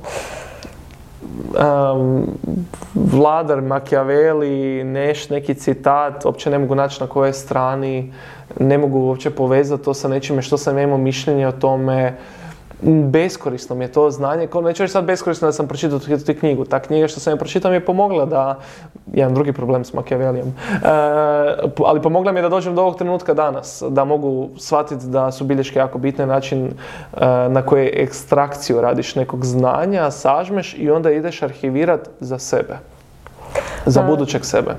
Um, Vladar, Machiavelli, neš, neki citat, uopće ne mogu naći na kojoj strani, ne mogu uopće povezati to sa nečime što sam imao mišljenje o tome beskorisno mi je to znanje, kao neću reći sad beskorisno da sam pročitao tu, tu knjigu. Ta knjiga što sam je pročitao mi je pomogla da, jedan drugi problem s Machiavellijom, e, ali pomogla mi je da dođem do ovog trenutka danas, da mogu shvatiti da su bilješke jako bitne način e, na koji ekstrakciju radiš nekog znanja, sažmeš i onda ideš arhivirat za sebe, za budućeg sebe.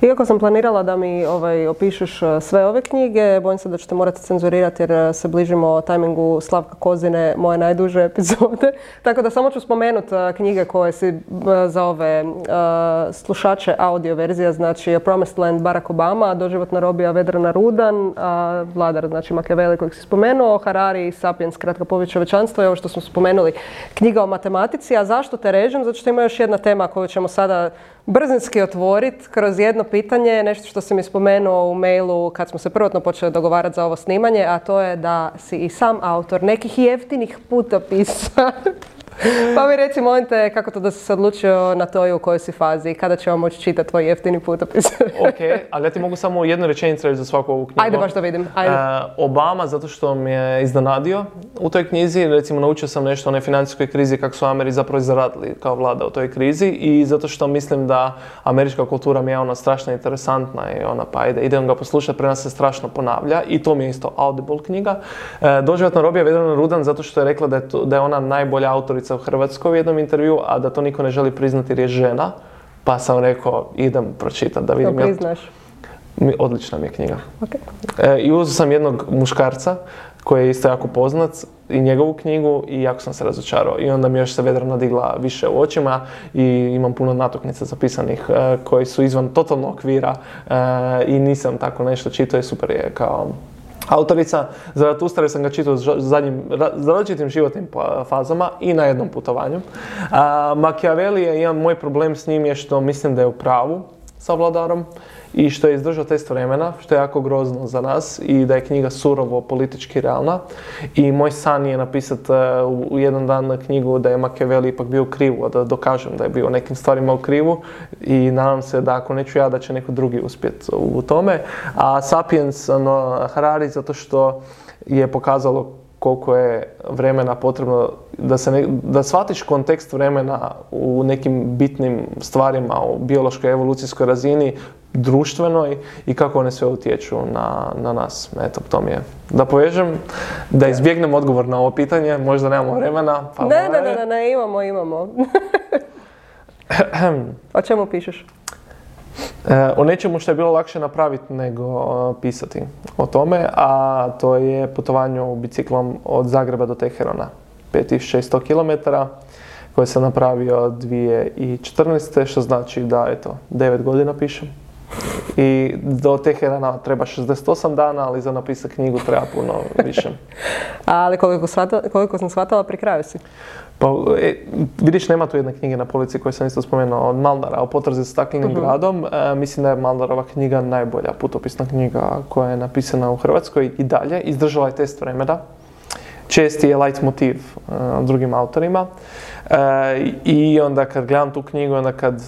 Iako sam planirala da mi ovaj, opišeš e, sve ove knjige, bojim se da ćete morati cenzurirati jer e, se bližimo tajmingu Slavka Kozine, moje najduže epizode. Tako da samo ću spomenuti e, knjige koje si za ove slušače audio verzija, znači A Promised Land Barack Obama, Doživotna robija Vedrana Rudan, Vladar, znači Machiavelli kojeg si spomenuo, Harari, Sapiens, Kratka povijest čovečanstva i ovo što smo spomenuli, knjiga o matematici. A zašto te režem? Zato što ima još jedna tema koju ćemo sada brzinski otvoriti kroz jedno pitanje, nešto što sam mi spomenuo u mailu kad smo se prvotno počeli dogovarati za ovo snimanje, a to je da si i sam autor nekih jeftinih putopisa pa mi reci, molim te, kako to da si se odlučio na to i u kojoj si fazi kada ćemo moći čitati tvoj jeftini putopis? ok, ali ja ti mogu samo jednu rečenicu reći za svaku ovu knjigu. Ajde baš da vidim, ajde. Uh, Obama, zato što me je iznenadio u toj knjizi, recimo naučio sam nešto o onoj financijskoj krizi, kako su Ameri zapravo zaradili kao vlada u toj krizi i zato što mislim da američka kultura mi je ona strašno interesantna i ona pa ajde, idem ga poslušati, pre nas se strašno ponavlja i to mi je isto Audible knjiga. Doživotna robija Vedrana Rudan zato što je rekla da je, to, da je ona najbolja autorica u Hrvatskoj u jednom intervju, a da to niko ne želi priznati jer je žena. Pa sam rekao, idem pročitati da vidim. To priznaš? Odlična mi je knjiga. Okay. E, I uzeo sam jednog muškarca koji je isto jako poznat i njegovu knjigu i jako sam se razočarao. I onda mi još se vedra nadigla više u očima i imam puno natuknica zapisanih e, koji su izvan totalno okvira e, i nisam tako nešto čitao i super je kao autorica. Zaratustra sam ga čitao zadnjim, različitim životnim pa, fazama i na jednom putovanju. Machiavelli je, imam moj problem s njim je što mislim da je u pravu sa vladarom i što je izdržao test vremena, što je jako grozno za nas i da je knjiga surovo politički realna. I moj san je napisati e, u jedan dan na knjigu da je Machiavelli ipak bio u krivu, da dokažem da je bio nekim stvarima u krivu i nadam se da ako neću ja da će neko drugi uspjeti u tome. A Sapiens, ono, Harari, zato što je pokazalo koliko je vremena potrebno da, se ne, da shvatiš kontekst vremena u nekim bitnim stvarima u biološkoj evolucijskoj razini, društvenoj i kako one sve utječu na, na nas. Eto, to mi je. Da povežem, da izbjegnem odgovor na ovo pitanje, možda nemamo vremena. Pa ne, ne, ne, ne, imamo, imamo. o čemu pišeš? E, o nečemu što je bilo lakše napraviti nego e, pisati o tome, a to je putovanje biciklom od Zagreba do Teherona, 5600 km koje sam napravio 2014. što znači da, eto, 9 godina pišem. I do Teherana treba 68 dana, ali za napisati knjigu treba puno više. ali koliko, koliko sam shvatila, pri kraju si. Pa, e, vidiš, nema tu jedne knjige na policiji koju sam isto spomenuo od Maldara o potrazi za staklenim uh gradom. E, mislim da je Maldarova knjiga najbolja putopisna knjiga koja je napisana u Hrvatskoj i dalje. Izdržala je test vremena. Česti je light motiv uh, drugim autorima. I onda kad gledam tu knjigu, onda kad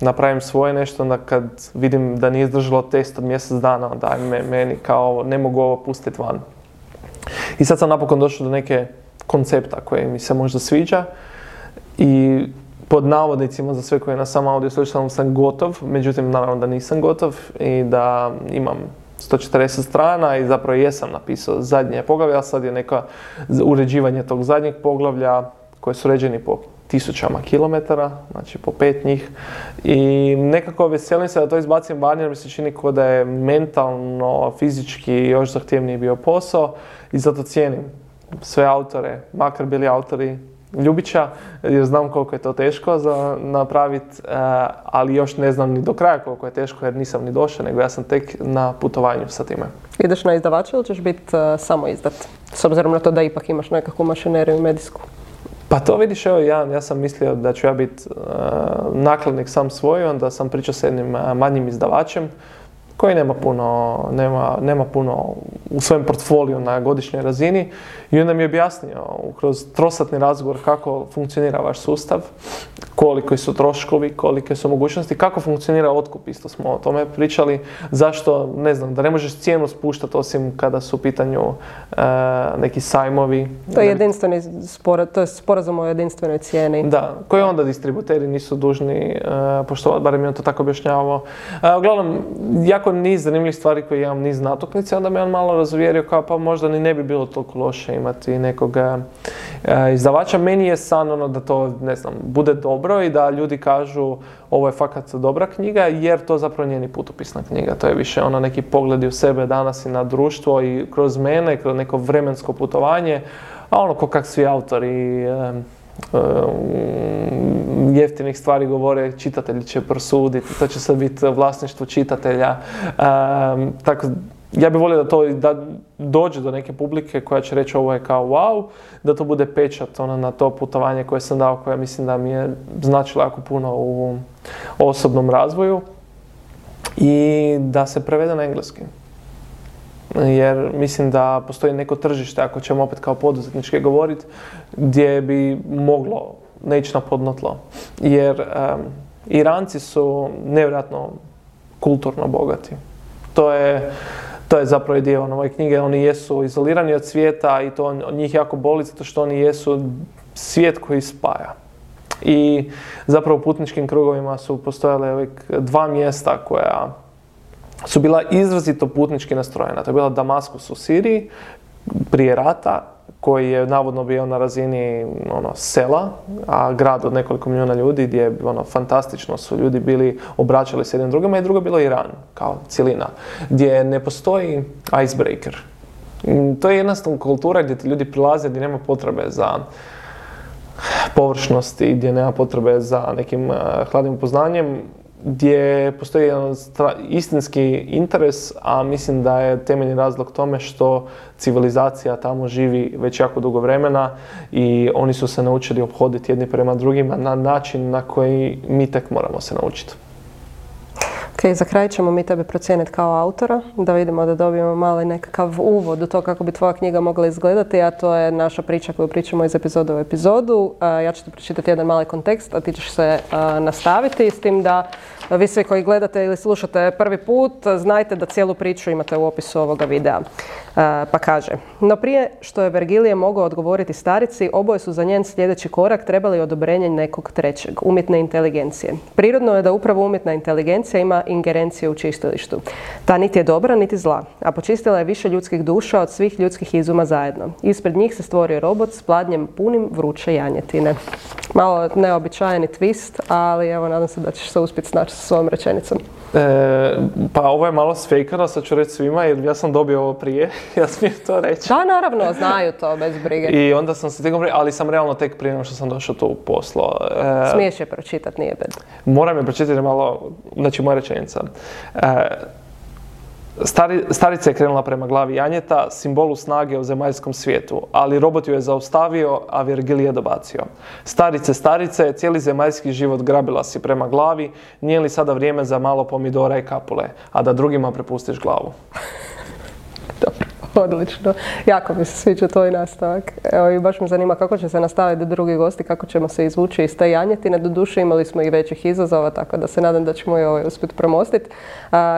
napravim svoje nešto, onda kad vidim da nije izdržalo test od mjesec dana, onda je meni kao ne mogu ovo pustiti van. I sad sam napokon došao do neke koncepta koji mi se možda sviđa i pod navodnicima za sve koje na sam audio slušam sam gotov, međutim naravno da nisam gotov i da imam 140 strana i zapravo jesam napisao zadnje poglavlje, a sad je neka uređivanje tog zadnjeg poglavlja koje su uređeni po tisućama kilometara, znači po pet njih. I nekako veselim se da to izbacim van jer mi se čini kao da je mentalno, fizički još zahtjevniji bio posao i zato cijenim sve autore, makar bili autori Ljubića, jer znam koliko je to teško za napraviti, eh, ali još ne znam ni do kraja koliko je teško jer nisam ni došao, nego ja sam tek na putovanju sa time. Ideš na izdavača ili ćeš biti uh, samo izdat? S obzirom na to da ipak imaš nekakvu mašineriju medijsku. Pa to vidiš, evo ja, ja sam mislio da ću ja biti uh, nakladnik sam svoj, onda sam pričao s jednim uh, manjim izdavačem koji nema puno, nema, nema puno u svojem portfoliju na godišnjoj razini i onda mi je objasnio kroz trosatni razgovor kako funkcionira vaš sustav, koliko su troškovi, kolike su mogućnosti, kako funkcionira otkup, isto smo o tome pričali, zašto, ne znam, da ne možeš cijenu spuštati osim kada su u pitanju e, neki sajmovi. To je jedinstveni to je sporazum o jedinstvenoj cijeni. Da, koje onda distributeri nisu dužni uh, poštovati, barem je on to tako objašnjavao. Uh, uglavnom, jako niz zanimljivih stvari koje imam, niz natuknice, onda me on malo razuvjerio kao pa možda ni ne bi bilo toliko loše imati nekog izdavača. Meni je san ono da to, ne znam, bude dobro i da ljudi kažu ovo je fakat dobra knjiga jer to zapravo nije ni putopisna knjiga. To je više ono neki pogledi u sebe danas i na društvo i kroz mene, kroz neko vremensko putovanje, a ono ko kak svi autori jeftinih stvari govore, čitatelji će prosuditi, to će sad biti vlasništvo čitatelja. tako, ja bih volio da to da dođe do neke publike koja će reći ovo je kao wow, da to bude pečat ono, na to putovanje koje sam dao, koje mislim da mi je značilo jako puno u osobnom razvoju i da se prevede na engleski. Jer mislim da postoji neko tržište, ako ćemo opet kao poduzetničke govoriti, gdje bi moglo ne ići na podno tlo. Jer Iranci su nevjerojatno kulturno bogati. To je, to je zapravo dio ove knjige. Oni jesu izolirani od svijeta i to njih jako boli zato što oni jesu svijet koji spaja. I zapravo u putničkim krugovima su postojale dva mjesta koja su bila izrazito putnički nastrojena. To je bila Damaskus u Siriji prije rata koji je navodno bio na razini ono, sela, a grad od nekoliko milijuna ljudi gdje ono, fantastično su ljudi bili, obraćali se jednim drugima i drugo bilo Iran kao cjelina, gdje ne postoji icebreaker. Mm, to je jednostavno kultura gdje ti ljudi prilaze, gdje nema potrebe za površnosti, gdje nema potrebe za nekim uh, hladnim upoznanjem, gdje postoji jedan istinski interes, a mislim da je temeljni razlog tome što civilizacija tamo živi već jako dugo vremena i oni su se naučili obhoditi jedni prema drugima na način na koji mi tek moramo se naučiti. Ok, za kraj ćemo mi tebe procijeniti kao autora, da vidimo da dobijemo mali nekakav uvod u to kako bi tvoja knjiga mogla izgledati, a to je naša priča koju pričamo iz epizoda u epizodu. Ja ću ti pročitati jedan mali kontekst, a ti ćeš se nastaviti s tim da vi svi koji gledate ili slušate prvi put, znajte da cijelu priču imate u opisu ovoga videa. Pa kaže, no prije što je Vergilije mogao odgovoriti starici, oboje su za njen sljedeći korak trebali odobrenje nekog trećeg, umjetne inteligencije. Prirodno je da upravo umjetna inteligencija ima ingerencije u čistilištu. Ta niti je dobra, niti zla, a počistila je više ljudskih duša od svih ljudskih izuma zajedno. Ispred njih se stvorio robot s pladnjem punim vruće janjetine. Malo neobičajeni twist, ali evo nadam se da ćeš se uspjeti snaći sa svojom rečenicom. E, pa ovo je malo sfejkano, sad ću reći svima, jer ja sam dobio ovo prije, ja smijem to reći. Da, naravno, znaju to, bez brige. I onda sam se tijekom ali sam realno tek prije što sam došao tu u poslo. E, Smiješ je pročitati, nije bez. Moram je pročitati malo, znači moja rečenica. E, Stari, starica je krenula prema glavi Janjeta, simbolu snage u zemaljskom svijetu, ali robot ju je zaustavio, a Virgil je dobacio. Starice, starice, cijeli zemaljski život grabila si prema glavi, nije li sada vrijeme za malo pomidora i kapule, a da drugima prepustiš glavu? Odlično. Jako mi se sviđa tvoj nastavak. Evo i baš me zanima kako će se nastaviti drugi gosti, kako ćemo se izvući iz te janjetine. duše imali smo i većih izazova, tako da se nadam da ćemo i ovaj uspjeti premostiti.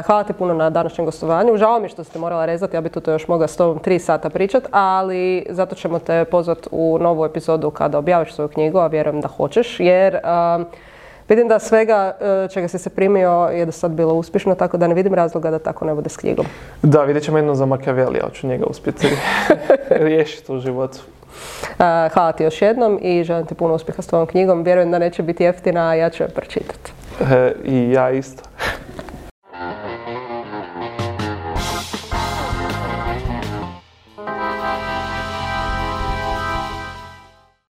Hvala ti puno na današnjem gostovanju. Žao mi što ste morala rezati, ja bi tu to još mogla s tobom tri sata pričat, ali zato ćemo te pozvati u novu epizodu kada objaviš svoju knjigu, a vjerujem da hoćeš, jer Vidim da svega e, čega si se primio je do sad bilo uspješno, tako da ne vidim razloga da tako ne bude s knjigom. Da, vidjet ćemo jedno za Machiavelli, hoću njega uspjeti riješiti u životu. E, hvala ti još jednom i želim ti puno uspjeha s tvojom knjigom. Vjerujem da neće biti jeftina, a ja ću je pročitati. E, I ja isto.